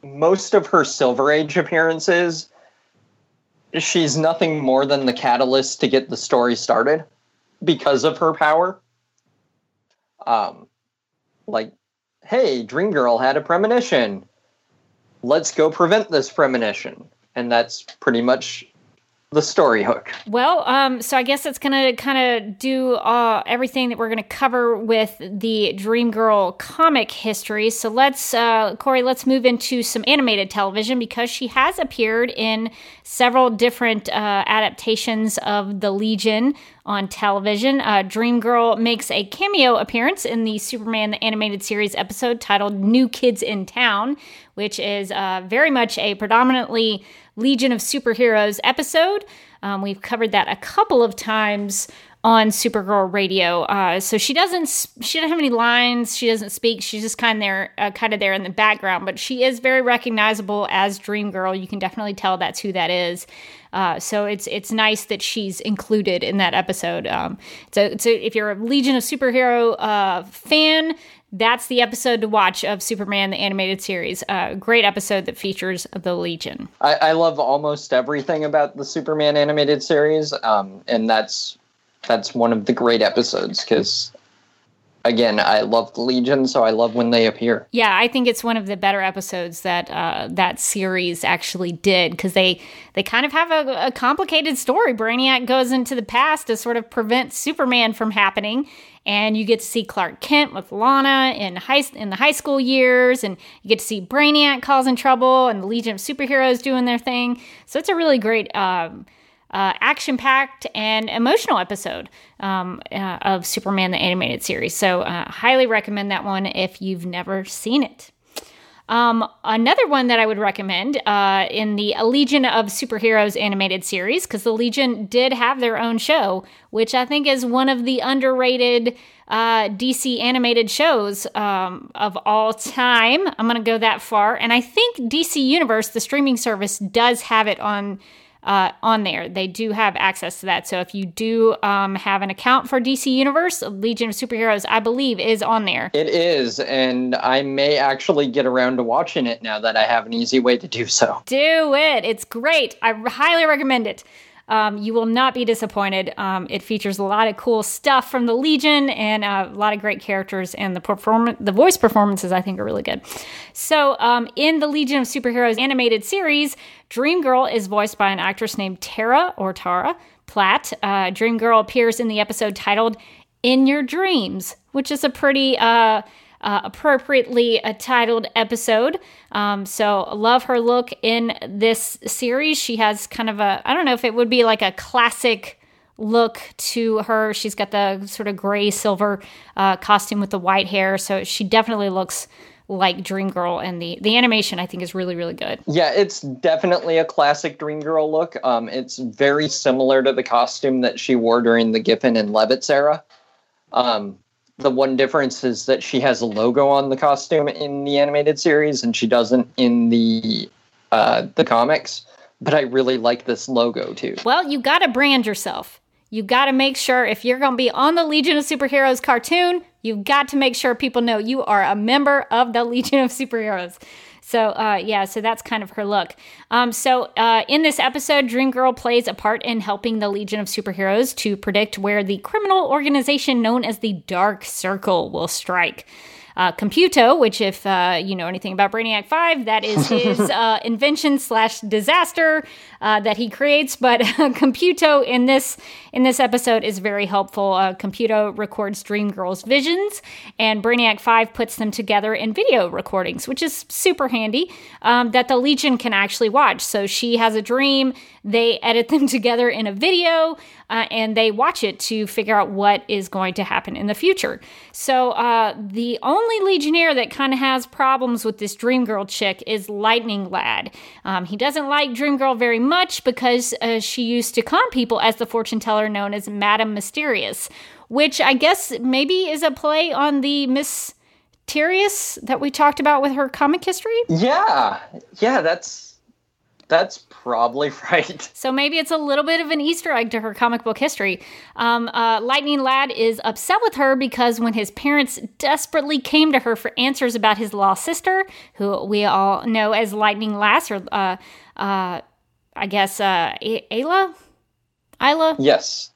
Speaker 2: most of her Silver Age appearances, she's nothing more than the catalyst to get the story started because of her power. Um, like, hey, Dream Girl had a premonition. Let's go prevent this premonition. And that's pretty much the story hook.
Speaker 1: Well, um, so I guess it's going to kind of do uh, everything that we're going to cover with the Dream Girl comic history. So let's, uh, Corey, let's move into some animated television because she has appeared in several different uh, adaptations of the Legion on television. Uh, Dream Girl makes a cameo appearance in the Superman the Animated Series episode titled New Kids in Town, which is uh, very much a predominantly Legion of Superheroes episode. Um, we've covered that a couple of times on Supergirl Radio. Uh, so she doesn't she doesn't have any lines. She doesn't speak. She's just kind of there, uh, kind of there in the background. But she is very recognizable as Dream Girl. You can definitely tell that's who that is. Uh, so it's it's nice that she's included in that episode. Um, so, so if you're a Legion of Superhero uh, fan, that's the episode to watch of Superman the animated series. A uh, great episode that features the Legion.
Speaker 2: I, I, love almost everything about the Superman animated series, um, and that's that's one of the great episodes because again, I love Legion, so I love when they appear.
Speaker 1: Yeah, I think it's one of the better episodes that uh, that series actually did because they they kind of have a, a, complicated story. Brainiac goes into the past to sort of prevent Superman from happening, and you get to see Clark Kent with Lana in high in the high school years, and you get to see Brainiac causing trouble, and the Legion of Superheroes doing their thing. So it's a really great. Um, uh, action packed and emotional episode um, uh, of Superman the Animated Series. So, uh, highly recommend that one if you've never seen it. Um, another one that I would recommend uh, in the Legion of Superheroes animated series, because the Legion did have their own show, which I think is one of the underrated uh, DC animated shows um, of all time. I'm going to go that far. And I think DC Universe, the streaming service, does have it on uh, on there. They do have access to that. So if you do um, have an account for DC Universe, Legion of Superheroes, I believe, is on there.
Speaker 2: It is, and I may actually get around to watching it now that I have an easy way to do so.
Speaker 1: Do it. It's great. I highly recommend it. Um, you will not be disappointed. Um, it features a lot of cool stuff from the Legion and uh, a lot of great characters, and the perform- the voice performances I think are really good. So, um, in the Legion of Superheroes animated series, Dream Girl is voiced by an actress named Tara or Tara Platt. Uh, Dream Girl appears in the episode titled "In Your Dreams," which is a pretty uh, uh, appropriately titled episode. Um, so, love her look in this series. She has kind of a, I don't know if it would be like a classic look to her. She's got the sort of gray silver uh, costume with the white hair. So, she definitely looks like Dream Girl, and the the animation I think is really really good.
Speaker 2: Yeah, it's definitely a classic Dream Girl look. Um, it's very similar to the costume that she wore during the Giffen and Levitz era. Um, the one difference is that she has a logo on the costume in the animated series, and she doesn't in the uh, the comics. But I really like this logo too.
Speaker 1: Well, you got to brand yourself. You got to make sure if you're to be on the Legion of Superheroes cartoon, you've got to make sure people know you are a member of the Legion of Superheroes. So uh, yeah, so that's kind of her look. Um, so uh, in this episode, Dream Girl plays a part in helping the Legion of Superheroes to predict where the criminal organization known as the Dark Circle will strike. Uh, Computo, which if uh, you know anything about Brainiac Five, that is his uh, invention slash disaster uh, that he creates. But Computo in this in this episode is very helpful. Uh, Computo records Dream Girl's visions, and Brainiac Five puts them together in video recordings, which is super handy um, that the Legion can actually watch. So she has a dream, they edit them together in a video uh, and they watch it to figure out what is going to happen in the future. So uh, the only Legionnaire that kind of has problems with this Dream Girl chick is Lightning Lad. Um, he doesn't like Dream Girl very much because uh, she used to con people as the fortune teller known as Madame Mysterious, which I guess maybe is a play on the Miss. Tyrius that we talked about with her comic history?
Speaker 2: Yeah. Yeah, that's that's probably right.
Speaker 1: So maybe it's a little bit of an Easter egg to her comic book history. Um, uh, Lightning Lad is upset with her because when his parents desperately came to her for answers about his lost sister, who we all know as Lightning Lass, or uh, uh, I guess uh, Ayla? Ayla?
Speaker 2: Yes,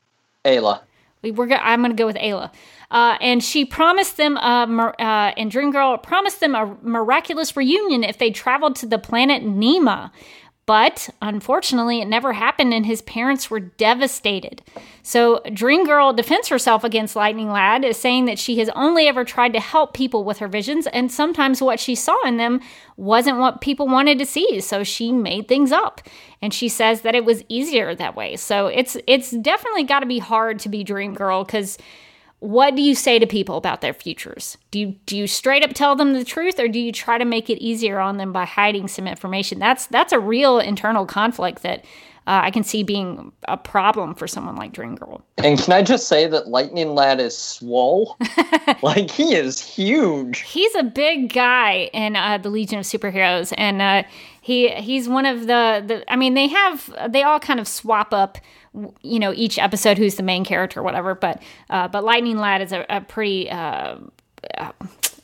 Speaker 2: Ayla.
Speaker 1: We, we're go- I'm going to go with Ayla. Uh, and she promised them, uh, uh, and Dream Girl promised them a miraculous reunion if they traveled to the planet Nema. But unfortunately, it never happened, and his parents were devastated. So, Dream Girl defends herself against Lightning Lad, is saying that she has only ever tried to help people with her visions, and sometimes what she saw in them wasn't what people wanted to see. So, she made things up. And she says that it was easier that way. So, it's it's definitely got to be hard to be Dream Girl because what do you say to people about their futures? Do you do you straight up tell them the truth or do you try to make it easier on them by hiding some information? That's that's a real internal conflict that uh, I can see being a problem for someone like Dream Girl.
Speaker 2: And can I just say that Lightning Lad is swole? like he is huge.
Speaker 1: He's a big guy in uh, the Legion of Superheroes, and uh, he he's one of the the. I mean, they have they all kind of swap up you know each episode who's the main character whatever but uh, but lightning lad is a, a pretty uh,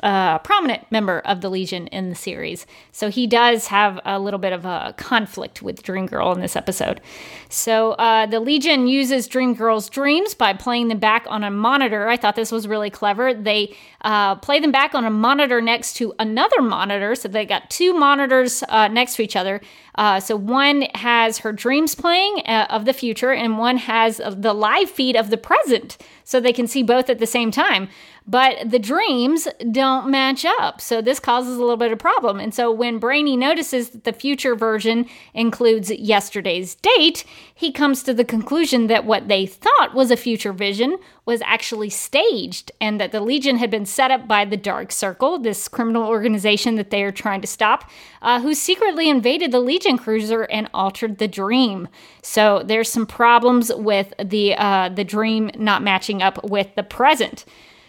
Speaker 1: uh, prominent member of the Legion in the series. So he does have a little bit of a conflict with Dream Girl in this episode. So uh, the Legion uses Dream Girl's dreams by playing them back on a monitor. I thought this was really clever. They uh, play them back on a monitor next to another monitor. So they got two monitors uh, next to each other. Uh, so one has her dreams playing uh, of the future, and one has the live feed of the present. So they can see both at the same time but the dreams don't match up. So this causes a little bit of problem. And so when Brainy notices that the future version includes yesterday's date, he comes to the conclusion that what they thought was a future vision was actually staged and that the Legion had been set up by the Dark Circle, this criminal organization that they are trying to stop, uh, who secretly invaded the Legion cruiser and altered the dream. So there's some problems with the uh, the dream not matching up with the present.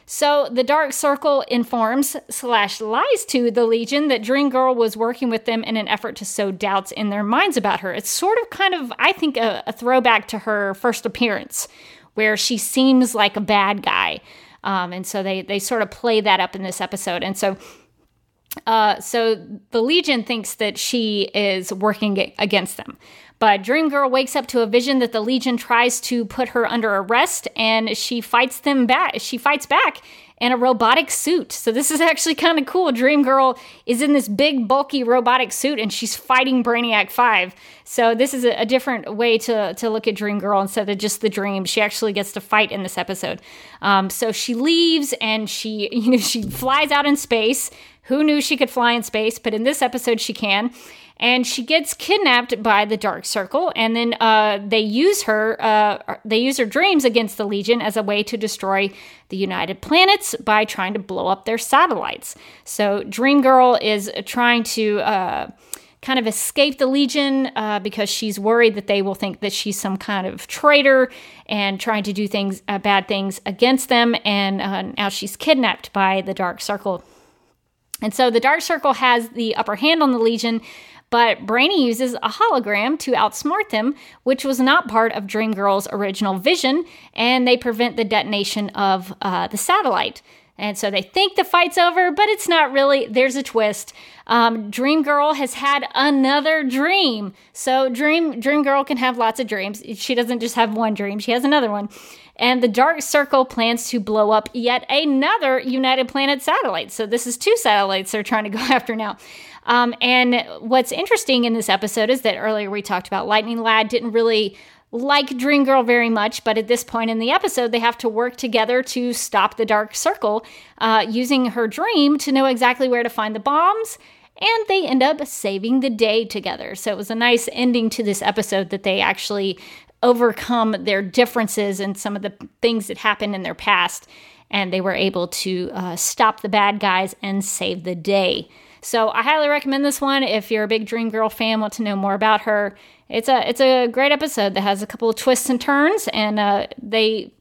Speaker 1: So the Dark Circle informs slash lies to the Legion that Dream Girl was working with them in an effort to sow doubts in their minds about her. It's sort of kind of, I think, a, a throwback to her first appearance, where she seems like a bad guy. Um, and so they they sort of play that up in this episode. And so uh, so the Legion thinks that she is working against them. But Dream Girl wakes up to a vision that the Legion tries to put her under arrest and she fights them back. She fights back in a robotic suit. So this is actually kind of cool. Dream Girl is in this big bulky robotic suit and she's fighting Brainiac 5. So this is a, a, different way to, to look at Dream Girl instead of just the dream. She actually gets to fight in this episode. Um, so she leaves and she, you know, she flies out in space. Who knew she could fly in space? But in this episode, she can and she gets kidnapped by the Dark Circle, and then uh, they use her. Uh, they use her dreams against the Legion as a way to destroy the United Planets by trying to blow up their satellites. So Dream Girl is trying to. Uh, kind of escape the Legion uh, because she's worried that they will think that she's some kind of traitor and trying to do things, uh, bad things against them. And uh, now she's kidnapped by the Dark Circle. And so the Dark Circle has the upper hand on the Legion but Brainy uses a hologram to outsmart them, which was not part of Dream Girl's original vision, and they prevent the detonation of uh, the satellite. And so they think the fight's over, but it's not really. There's a twist. Um, Dream Girl has had another dream. So Dream Dream Girl can have lots of dreams. She doesn't just have one dream; she has another one. And the Dark Circle plans to blow up yet another United Planet satellite. So this is two satellites they're trying to go after now. Um, and what's interesting in this episode is that earlier we talked about Lightning Lad didn't really like Dream Girl very much, but at this point in the episode, they have to work together to stop the Dark Circle uh, using her dream to know exactly where to find the bombs. And they end up saving the day together. So it was a nice ending to this episode that they actually overcome their differences and some of the things that happened in their past. And they were able to uh, stop the bad guys and save the day. So I highly recommend this one if you're a big Dream Girl fan, want to know more about her. It's a it's a great episode that has a couple of twists and turns, and uh, they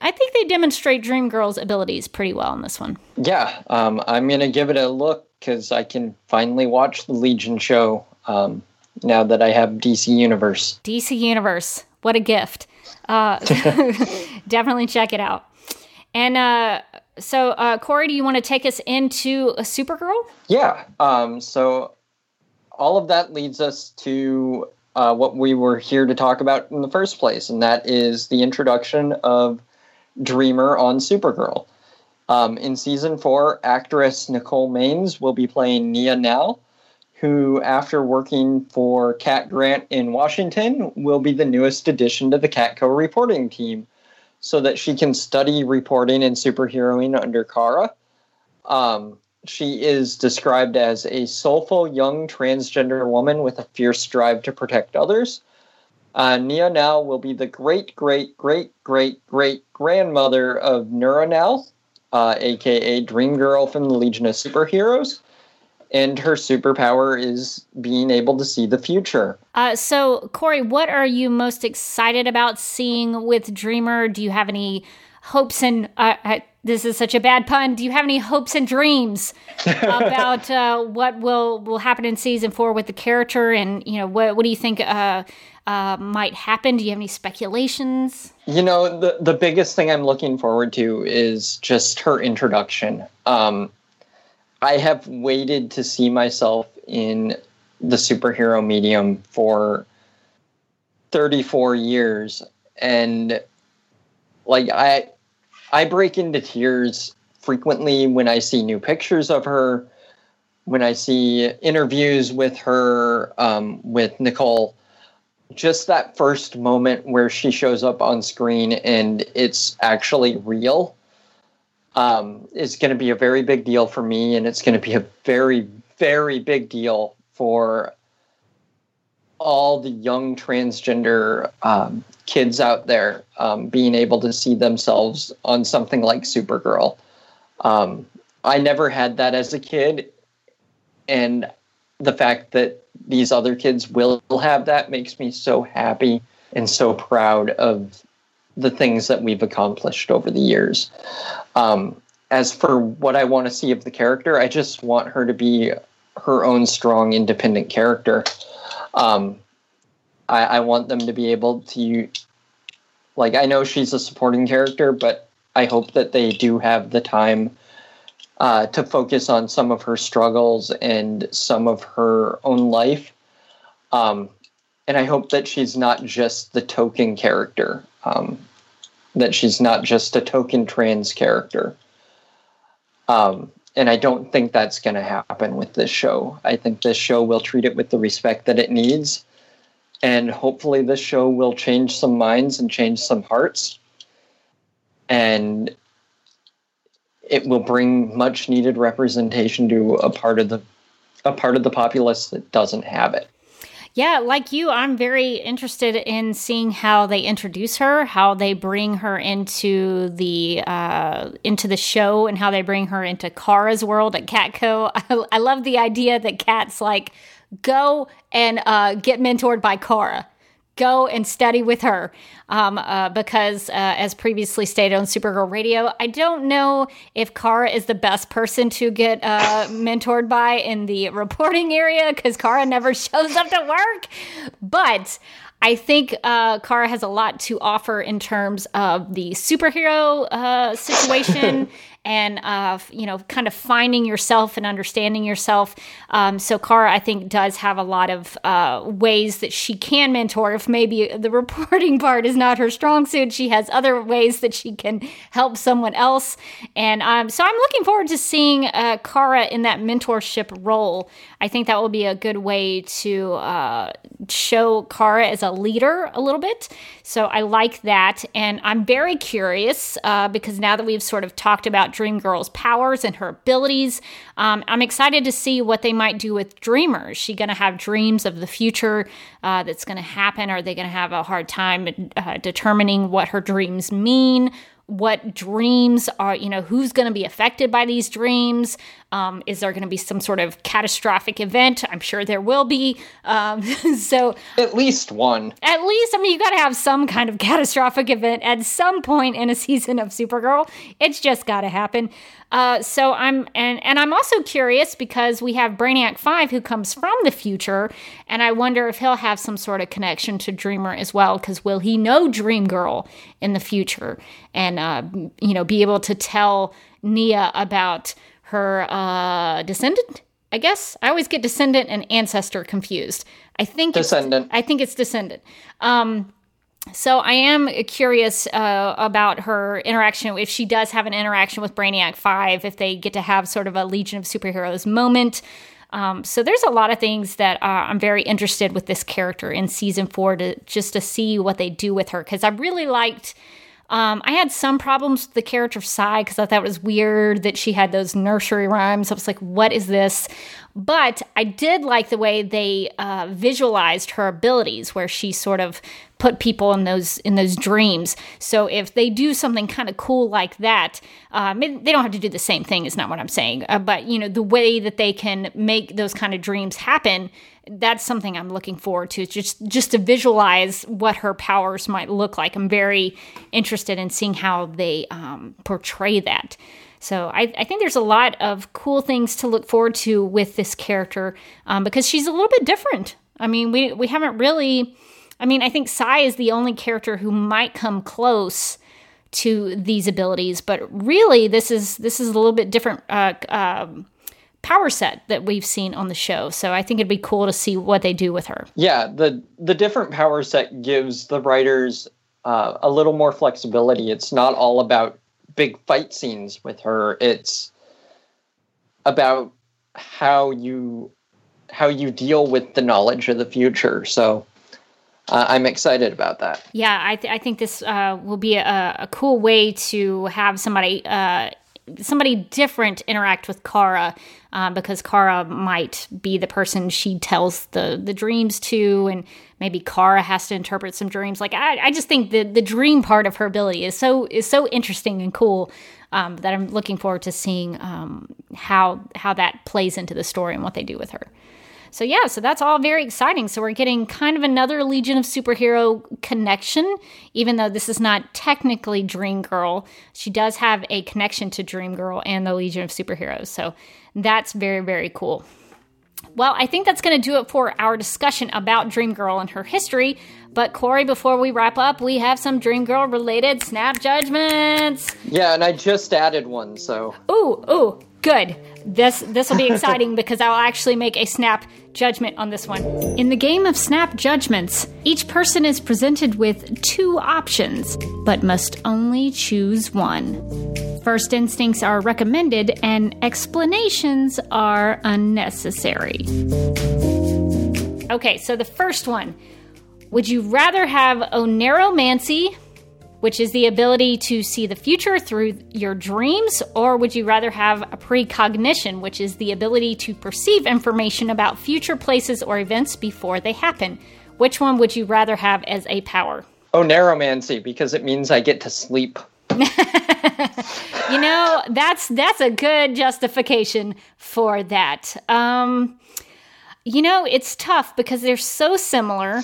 Speaker 1: I think they demonstrate Dream Girl's abilities pretty well in this one.
Speaker 2: Yeah, um, I'm gonna give it a look because I can finally watch the Legion show um, now that I have DC Universe.
Speaker 1: DC Universe, what a gift! Uh, definitely check it out. And uh, so, uh, Corey, do you want to take us into a Supergirl?
Speaker 2: Yeah. Um, so, all of that leads us to uh, what we were here to talk about in the first place, and that is the introduction of Dreamer on Supergirl. Um, in season four, actress Nicole Maines will be playing Nia Nal, who, after working for Cat Grant in Washington, will be the newest addition to the Catco reporting team so that she can study reporting and superheroing under Kara. Um, she is described as a soulful young transgender woman with a fierce drive to protect others. Uh, Nia Nal will be the great, great, great, great, great grandmother of Nura Nal, uh, aka Dream Girl from the Legion of Superheroes and her superpower is being able to see the future.
Speaker 1: Uh, so, Corey, what are you most excited about seeing with Dreamer? Do you have any hopes and uh, uh this is such a bad pun? Do you have any hopes and dreams about uh, what will will happen in season four with the character? And you know, what what do you think? Uh, uh, might happen? Do you have any speculations?
Speaker 2: You know, the the biggest thing I'm looking forward to is just her introduction. Um, I have waited to see myself in the superhero medium for 34 years and like I I break into tears frequently when I see new pictures of her, when I see interviews with her, um, with Nicole. Just that first moment where she shows up on screen and it's actually real um, is going to be a very big deal for me, and it's going to be a very, very big deal for all the young transgender um, kids out there um, being able to see themselves on something like Supergirl. Um, I never had that as a kid, and the fact that these other kids will have that makes me so happy and so proud of the things that we've accomplished over the years. Um, as for what I want to see of the character, I just want her to be her own strong, independent character. Um, I, I want them to be able to, like, I know she's a supporting character, but I hope that they do have the time uh, to focus on some of her struggles and some of her own life. Um, and I hope that she's not just the token character. Um, that she's not just a token trans character. Um, and I don't think that's going to happen with this show. I think this show will treat it with the respect that it needs. And hopefully, this show will change some minds and change some hearts. And it will bring much needed representation to a part of the a part of the populace that doesn't have it.
Speaker 1: Yeah, like you, I'm very interested in seeing how they introduce her, how they bring her into the uh, into the show, and how they bring her into Kara's world at Catco. I, I love the idea that Cat's like, go and uh, get mentored by Kara go and study with her um, uh, because, uh, as previously stated on Supergirl Radio, I don't know if Kara is the best person to get uh, mentored by in the reporting area because Kara never shows up to work. But I think uh, Kara has a lot to offer in terms of the superhero uh, situation and uh, you know, kind of finding yourself and understanding yourself. Um, so Kara, I think, does have a lot of uh, ways that she can mentor. If maybe the reporting part is not her strong suit, she has other ways that she can help someone else. And um, so I'm looking forward to seeing uh, Kara in that mentorship role. I think that will be a good way to uh, show Kara as a leader a little bit. So I like that. And I'm very curious uh, because now that we've sort of talked about Dream Girl's powers and her abilities, um, I'm excited to see what they might do with Dreamers. Is she going to have dreams of the future uh, that's going to happen? Are they going to have a hard time uh, determining what her dreams mean? what dreams are, you know, who's going to be affected by these dreams? Um, is there going to be some sort of catastrophic event? I'm sure there will be. Um, so,
Speaker 2: at least one.
Speaker 1: At least, I mean, you got to have some kind of catastrophic event at some point in a season of Supergirl. It's just got to happen. Uh, so I'm and and I'm also curious because we have Brainiac Five who comes from the future, and I wonder if he'll have some sort of connection to Dreamer as well. Because will he know Dream Girl in the future, and uh, you know, be able to tell Nia about her uh, descendant? I guess I always get descendant and ancestor confused. I think
Speaker 2: descendant.
Speaker 1: I think it's descendant. Um, so I am curious uh, about her interaction. If she does have an interaction with Brainiac Five, if they get to have sort of a Legion of Superheroes moment, Um, so there's a lot of things that uh, I'm very interested with this character in season four to just to see what they do with her because I really liked um, I had some problems with the character of because I thought it was weird that she had those nursery rhymes. I was like, what is this? But I did like the way they uh, visualized her abilities, where she sort of put people in those in those dreams. So if they do something kind of cool like that, um, they don't have to do the same thing. Is not what I'm saying, uh, but you know the way that they can make those kind of dreams happen that's something I'm looking forward to. Just just to visualize what her powers might look like. I'm very interested in seeing how they um, portray that. So I, I, think there's a lot of cool things to look forward to with this character um, because she's a little bit different. I mean, we we haven't really. I mean, I think Psi is the only character who might come close to these abilities, but really, this is this is a little bit different. Uh, um, power set that we've seen on the show. So I think it'd be cool to see what they do with her.
Speaker 2: Yeah, the the different power set gives the writers uh, a little more flexibility. It's not all about big fight scenes with her. It's about how you how you deal with the knowledge of the future. So uh, I'm excited about that.
Speaker 1: Yeah, I, th- I think this uh, will be a, a, cool way to have somebody uh, somebody different interact with Kara um, because Kara might be the person she tells the the dreams to, and maybe Kara has to interpret some dreams. Like I, I just think the the dream part of her ability is so is so interesting and cool um, that I'm looking forward to seeing um, how how that plays into the story and what they do with her. So yeah, so that's all very exciting. So we're getting kind of another Legion of Superhero connection, even though this is not technically Dream Girl. She does have a connection to Dream Girl and the Legion of Superheroes. So that's very, very cool. Well, I think that's going to do it for our discussion about Dream Girl and her history. But Corey, before we wrap up, we have some Dream Girl related snap judgments.
Speaker 2: Yeah, and I just added one, so.
Speaker 1: Ooh, ooh, good. This this will be exciting because I'll actually make a snap judgment on this one. In the game of snap judgments, each person is presented with two options, but must only choose one. First instincts are recommended and explanations are unnecessary. Okay, so the first one. Would you rather have oneiromancy, which is the ability to see the future through your dreams, or would you rather have a precognition, which is the ability to perceive information about future places or events before they happen? Which one would you rather have as a power?
Speaker 2: Oneiromancy, because it means I get to sleep.
Speaker 1: you know, that's that's a good justification for that. Um, you know, it's tough because they're so similar,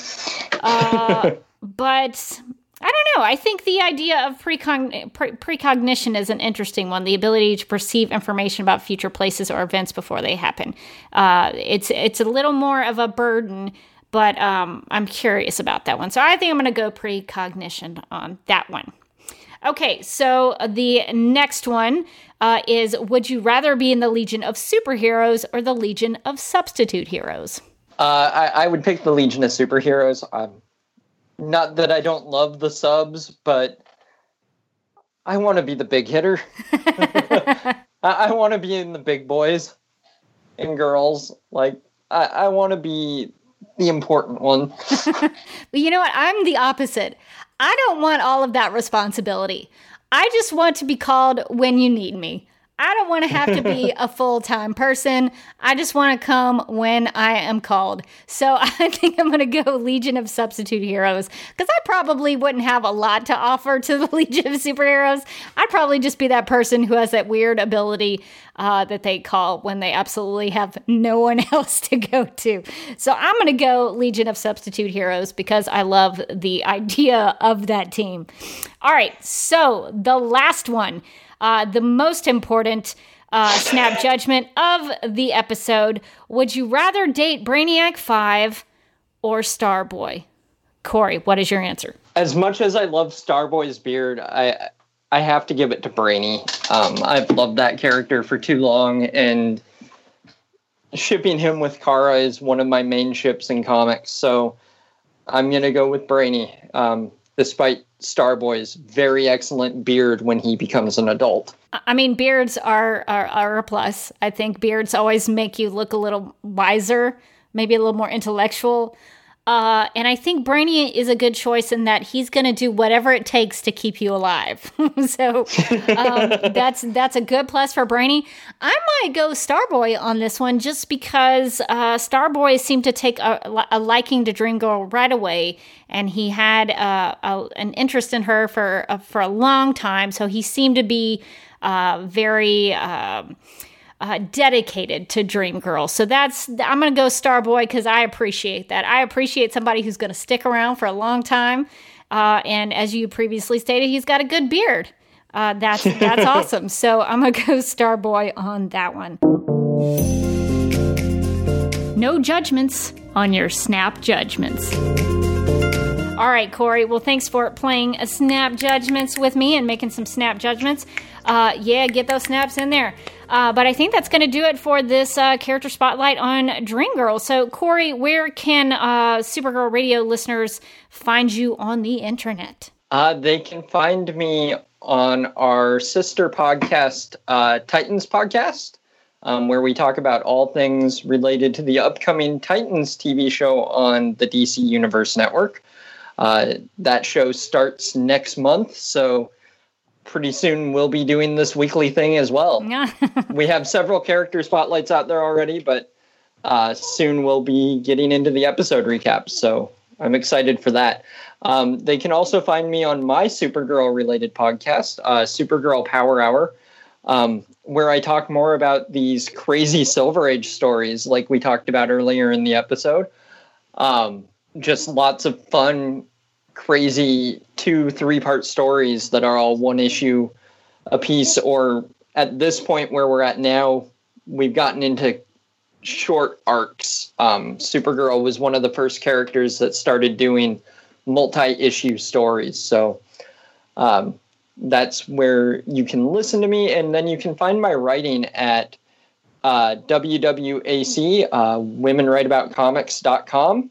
Speaker 1: uh, but I don't know. I think the idea of pre- precognition is an interesting one. The ability to perceive information about future places or events before they happen. Uh, it's it's a little more of a burden, but um, I'm curious about that one. So I think I'm going to go precognition on that one. Okay, so the next one uh, is: Would you rather be in the Legion of Superheroes or the Legion of Substitute Heroes?
Speaker 2: Uh, I, I, would pick the Legion of Superheroes. Um, not that I don't love the subs, but I want to be the big hitter. I, I want to be in the big boys and girls. Like I, I want to be the important one.
Speaker 1: but you know what? I'm the opposite. I don't want all of that responsibility. I just want to be called when you need me. I don't want to have to be a full time person. I just want to come when I am called. So I think I'm going to go Legion of Substitute Heroes because I probably wouldn't have a lot to offer to the Legion of Superheroes. I'd probably just be that person who has that weird ability uh, that they call when they absolutely have no one else to go to. So I'm going to go Legion of Substitute Heroes because I love the idea of that team. All right, so the last one uh, the most important uh, snap judgment of the episode. Would you rather date Brainiac 5 or Starboy? Corey, what is your answer?
Speaker 2: As much as I love Starboy's beard, I I have to give it to Brainy. Um, I've loved that character for too long, and shipping him with Kara is one of my main ships in comics. So I'm gonna go with Brainy. Um, despite Starboy's very excellent beard when he becomes an adult.
Speaker 1: I mean, beards are, are, are a plus. I think beards always make you look a little wiser, maybe a little more intellectual. Uh, and I think Brainy is a good choice in that he's going to do whatever it takes to keep you alive. so um, that's that's a good plus for Brainy. I might go Starboy on this one just because uh, Starboy seemed to take a, a, liking to Dream Girl right away, and he had uh, a, an interest in her for uh, for a long time. So he seemed to be uh, very. Um, uh, dedicated to Dream Girl. So that's I'm going to go Starboy because I appreciate that. I appreciate somebody who's going to stick around for a long time. Uh, and as you previously stated, he's got a good beard. Uh, that's that's awesome. So I'm gonna go Starboy on that one. No judgments on your snap judgments. All right, Corey. Well, thanks for playing snap judgments with me and making some snap judgments. Uh, yeah, get those snaps in there. Uh, but I think that's going to do it for this uh, character spotlight on Dream Girl. So, Corey, where can uh, Supergirl Radio listeners find you on the internet?
Speaker 2: Uh, they can find me on our sister podcast, uh, Titans Podcast, um, where we talk about all things related to the upcoming Titans TV show on the DC Universe Network. Uh, that show starts next month, so pretty soon we'll be doing this weekly thing as well. we have several character spotlights out there already, but uh, soon we'll be getting into the episode recaps. So I'm excited for that. Um, they can also find me on my Supergirl related podcast, uh, Supergirl Power Hour, um, where I talk more about these crazy Silver Age stories like we talked about earlier in the episode. Um, just lots of fun crazy two, three part stories that are all one issue a piece, or at this point where we're at now, we've gotten into short arcs. Um, Supergirl was one of the first characters that started doing multi issue stories. So um, that's where you can listen to me, and then you can find my writing at uh, WWAC, uh, womenwriteaboutcomics.com.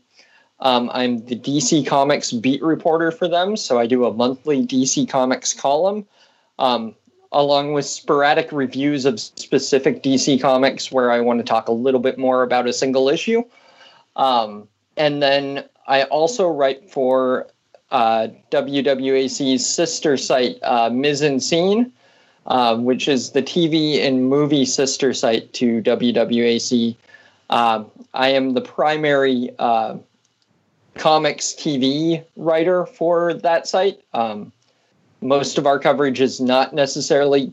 Speaker 2: Um, I'm the DC Comics beat reporter for them, so I do a monthly DC Comics column, um, along with sporadic reviews of specific DC Comics where I want to talk a little bit more about a single issue. Um, and then I also write for uh, WWAC's sister site, uh, Mise en Scene, uh, which is the TV and movie sister site to WWAC. Um, I am the primary uh, comics TV writer for that site. Um, most of our coverage is not necessarily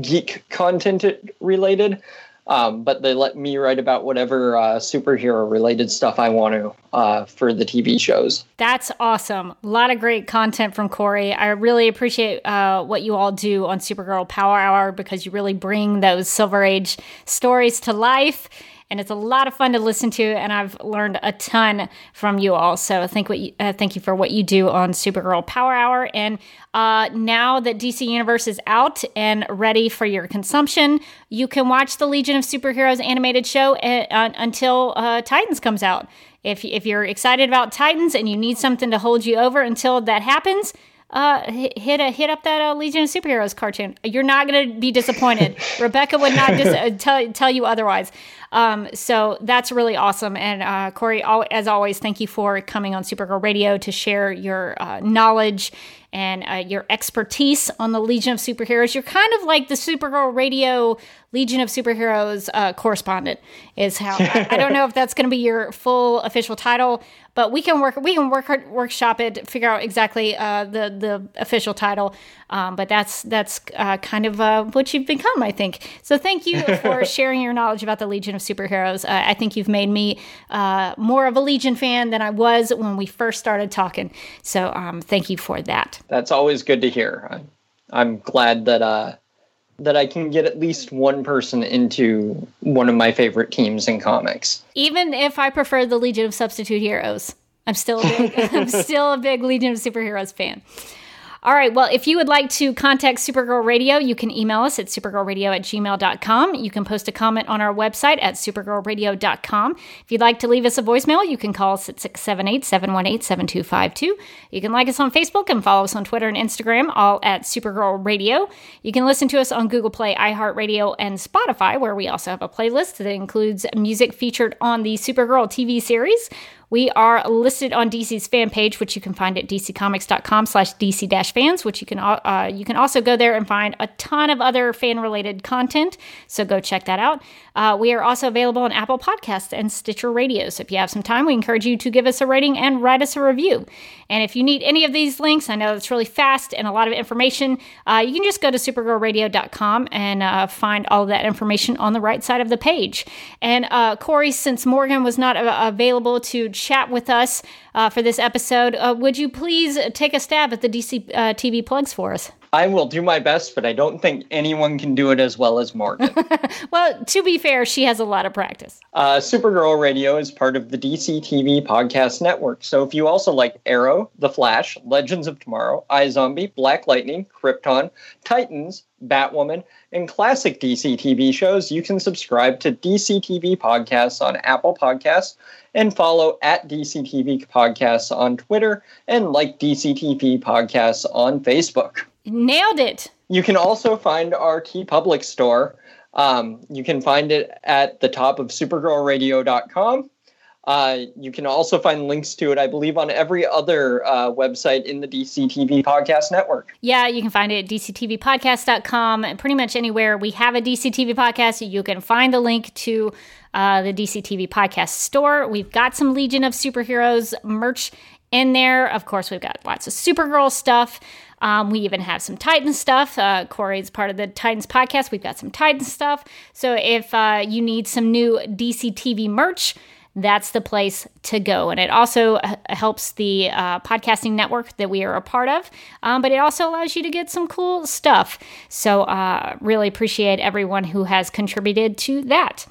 Speaker 2: geek content related, um, but they let me write about whatever uh, superhero related stuff I want to uh, for the TV shows.
Speaker 1: That's awesome. A lot of great content from Corey. I really appreciate uh, what you all do on Supergirl Power Hour because you really bring those Silver Age stories to life and it's a lot of fun to listen to. And I've learned a ton from you all. So thank what you, uh, thank you for what you do on Supergirl Power Hour. And uh, now that DC Universe is out and ready for your consumption, you can watch the Legion of Superheroes animated show uh, until uh, Titans comes out. If, if you're excited about Titans and you need something to hold you over until that happens, uh, hit a, hit up that uh, Legion of Superheroes cartoon. You're not going to be disappointed. Rebecca would not dis- uh, tell tell you otherwise. Um, so that's really awesome. And uh, Corey, as always, thank you for coming on Supergirl Radio to share your uh, knowledge and uh, your expertise on the Legion of Superheroes. You're kind of like the Supergirl Radio Legion of Superheroes uh, correspondent. Is how I, I don't know if that's going to be your full official title, but we can work we can work hard, workshop it, figure out exactly uh, the the official title. Um, but that's that's uh, kind of uh, what you've become, I think. So thank you for sharing your knowledge about the Legion of Superheroes. Uh, I think you've made me uh, more of a Legion fan than I was when we first started talking. So um, thank you for that.
Speaker 2: That's always good to hear. I'm glad that uh, that I can get at least one person into one of my favorite teams in comics.
Speaker 1: Even if I prefer the Legion of Substitute Heroes, I'm still a big, I'm still a big Legion of Superheroes fan. All right. Well, if you would like to contact Supergirl Radio, you can email us at supergirlradio at gmail.com. You can post a comment on our website at supergirlradio.com. If you'd like to leave us a voicemail, you can call us at 678 718 7252. You can like us on Facebook and follow us on Twitter and Instagram, all at Supergirl Radio. You can listen to us on Google Play, iHeartRadio, and Spotify, where we also have a playlist that includes music featured on the Supergirl TV series. We are listed on DC's fan page, which you can find at dccomics.com slash dc-fans, which you can, uh, you can also go there and find a ton of other fan-related content. So go check that out. Uh, we are also available on Apple Podcasts and Stitcher Radio. So if you have some time, we encourage you to give us a rating and write us a review. And if you need any of these links, I know it's really fast and a lot of information, uh, you can just go to supergirlradio.com and uh, find all that information on the right side of the page. And uh, Corey, since Morgan was not uh, available to chat with us uh, for this episode, would you please take a stab at the DC TV plugs for us?
Speaker 2: I will do my best, but I don't think anyone can do it as well as Morgan.
Speaker 1: well, to be fair, she has a lot of practice.
Speaker 2: Uh, Supergirl Radio is part of the DC TV podcast network. So if you also like Arrow, The Flash, Legends of Tomorrow, iZombie, Black Lightning, Krypton, Titans, Batwoman, and classic DC TV shows, you can subscribe to DC TV Podcasts on Apple Podcasts and follow at DC TV Podcasts on Twitter and like DC TV Podcasts on Facebook.
Speaker 1: Nailed it.
Speaker 2: You can also find our TeePublic store. Um, you can find it at the top of supergirlradio.com. Uh, you can also find links to it, I believe, on every other uh, website in the DC TV podcast network.
Speaker 1: Yeah, you can find it at dctvpodcast.com and pretty much anywhere we have a DC TV podcast, you can find the link to uh, the DC TV podcast store. We've got some Legion of Superheroes merch in there. Of course, we've got lots of Supergirl stuff. Um, we even have some Titans stuff. Uh, Corey's part of the Titans podcast. We've got some Titans stuff. So if uh, you need some new DC TV merch, that's the place to go. And it also uh, helps the uh, podcasting network that we are a part of, um, but it also allows you to get some cool stuff. So, uh, really appreciate everyone who has contributed to that.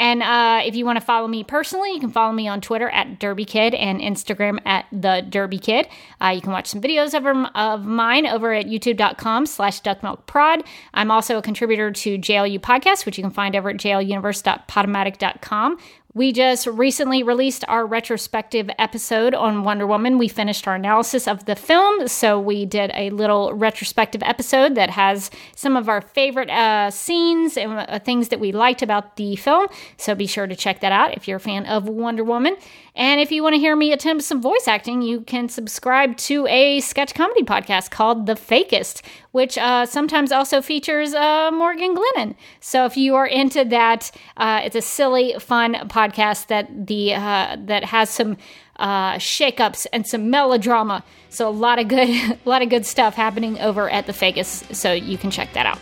Speaker 1: And uh, if you want to follow me personally, you can follow me on Twitter at Derby Kid and Instagram at the Derby Kid. Uh, you can watch some videos of, of mine over at youtube.com slash duckmilkprod. I'm also a contributor to JLU Podcast, which you can find over at jluniverse.podomatic.com. We just recently released our retrospective episode on Wonder Woman. We finished our analysis of the film, so we did a little retrospective episode that has some of our favorite uh, scenes and uh, things that we liked about the film. So be sure to check that out if you're a fan of Wonder Woman. And if you want to hear me attempt some voice acting, you can subscribe to a sketch comedy podcast called The Fakest, which uh, sometimes also features uh, Morgan Glennon. So if you are into that, uh, it's a silly, fun podcast that the uh, that has some uh, shakeups and some melodrama. So a lot of good, a lot of good stuff happening over at The Fakest. So you can check that out.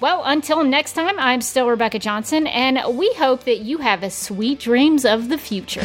Speaker 1: Well, until next time, I'm still Rebecca Johnson, and we hope that you have sweet dreams of the future.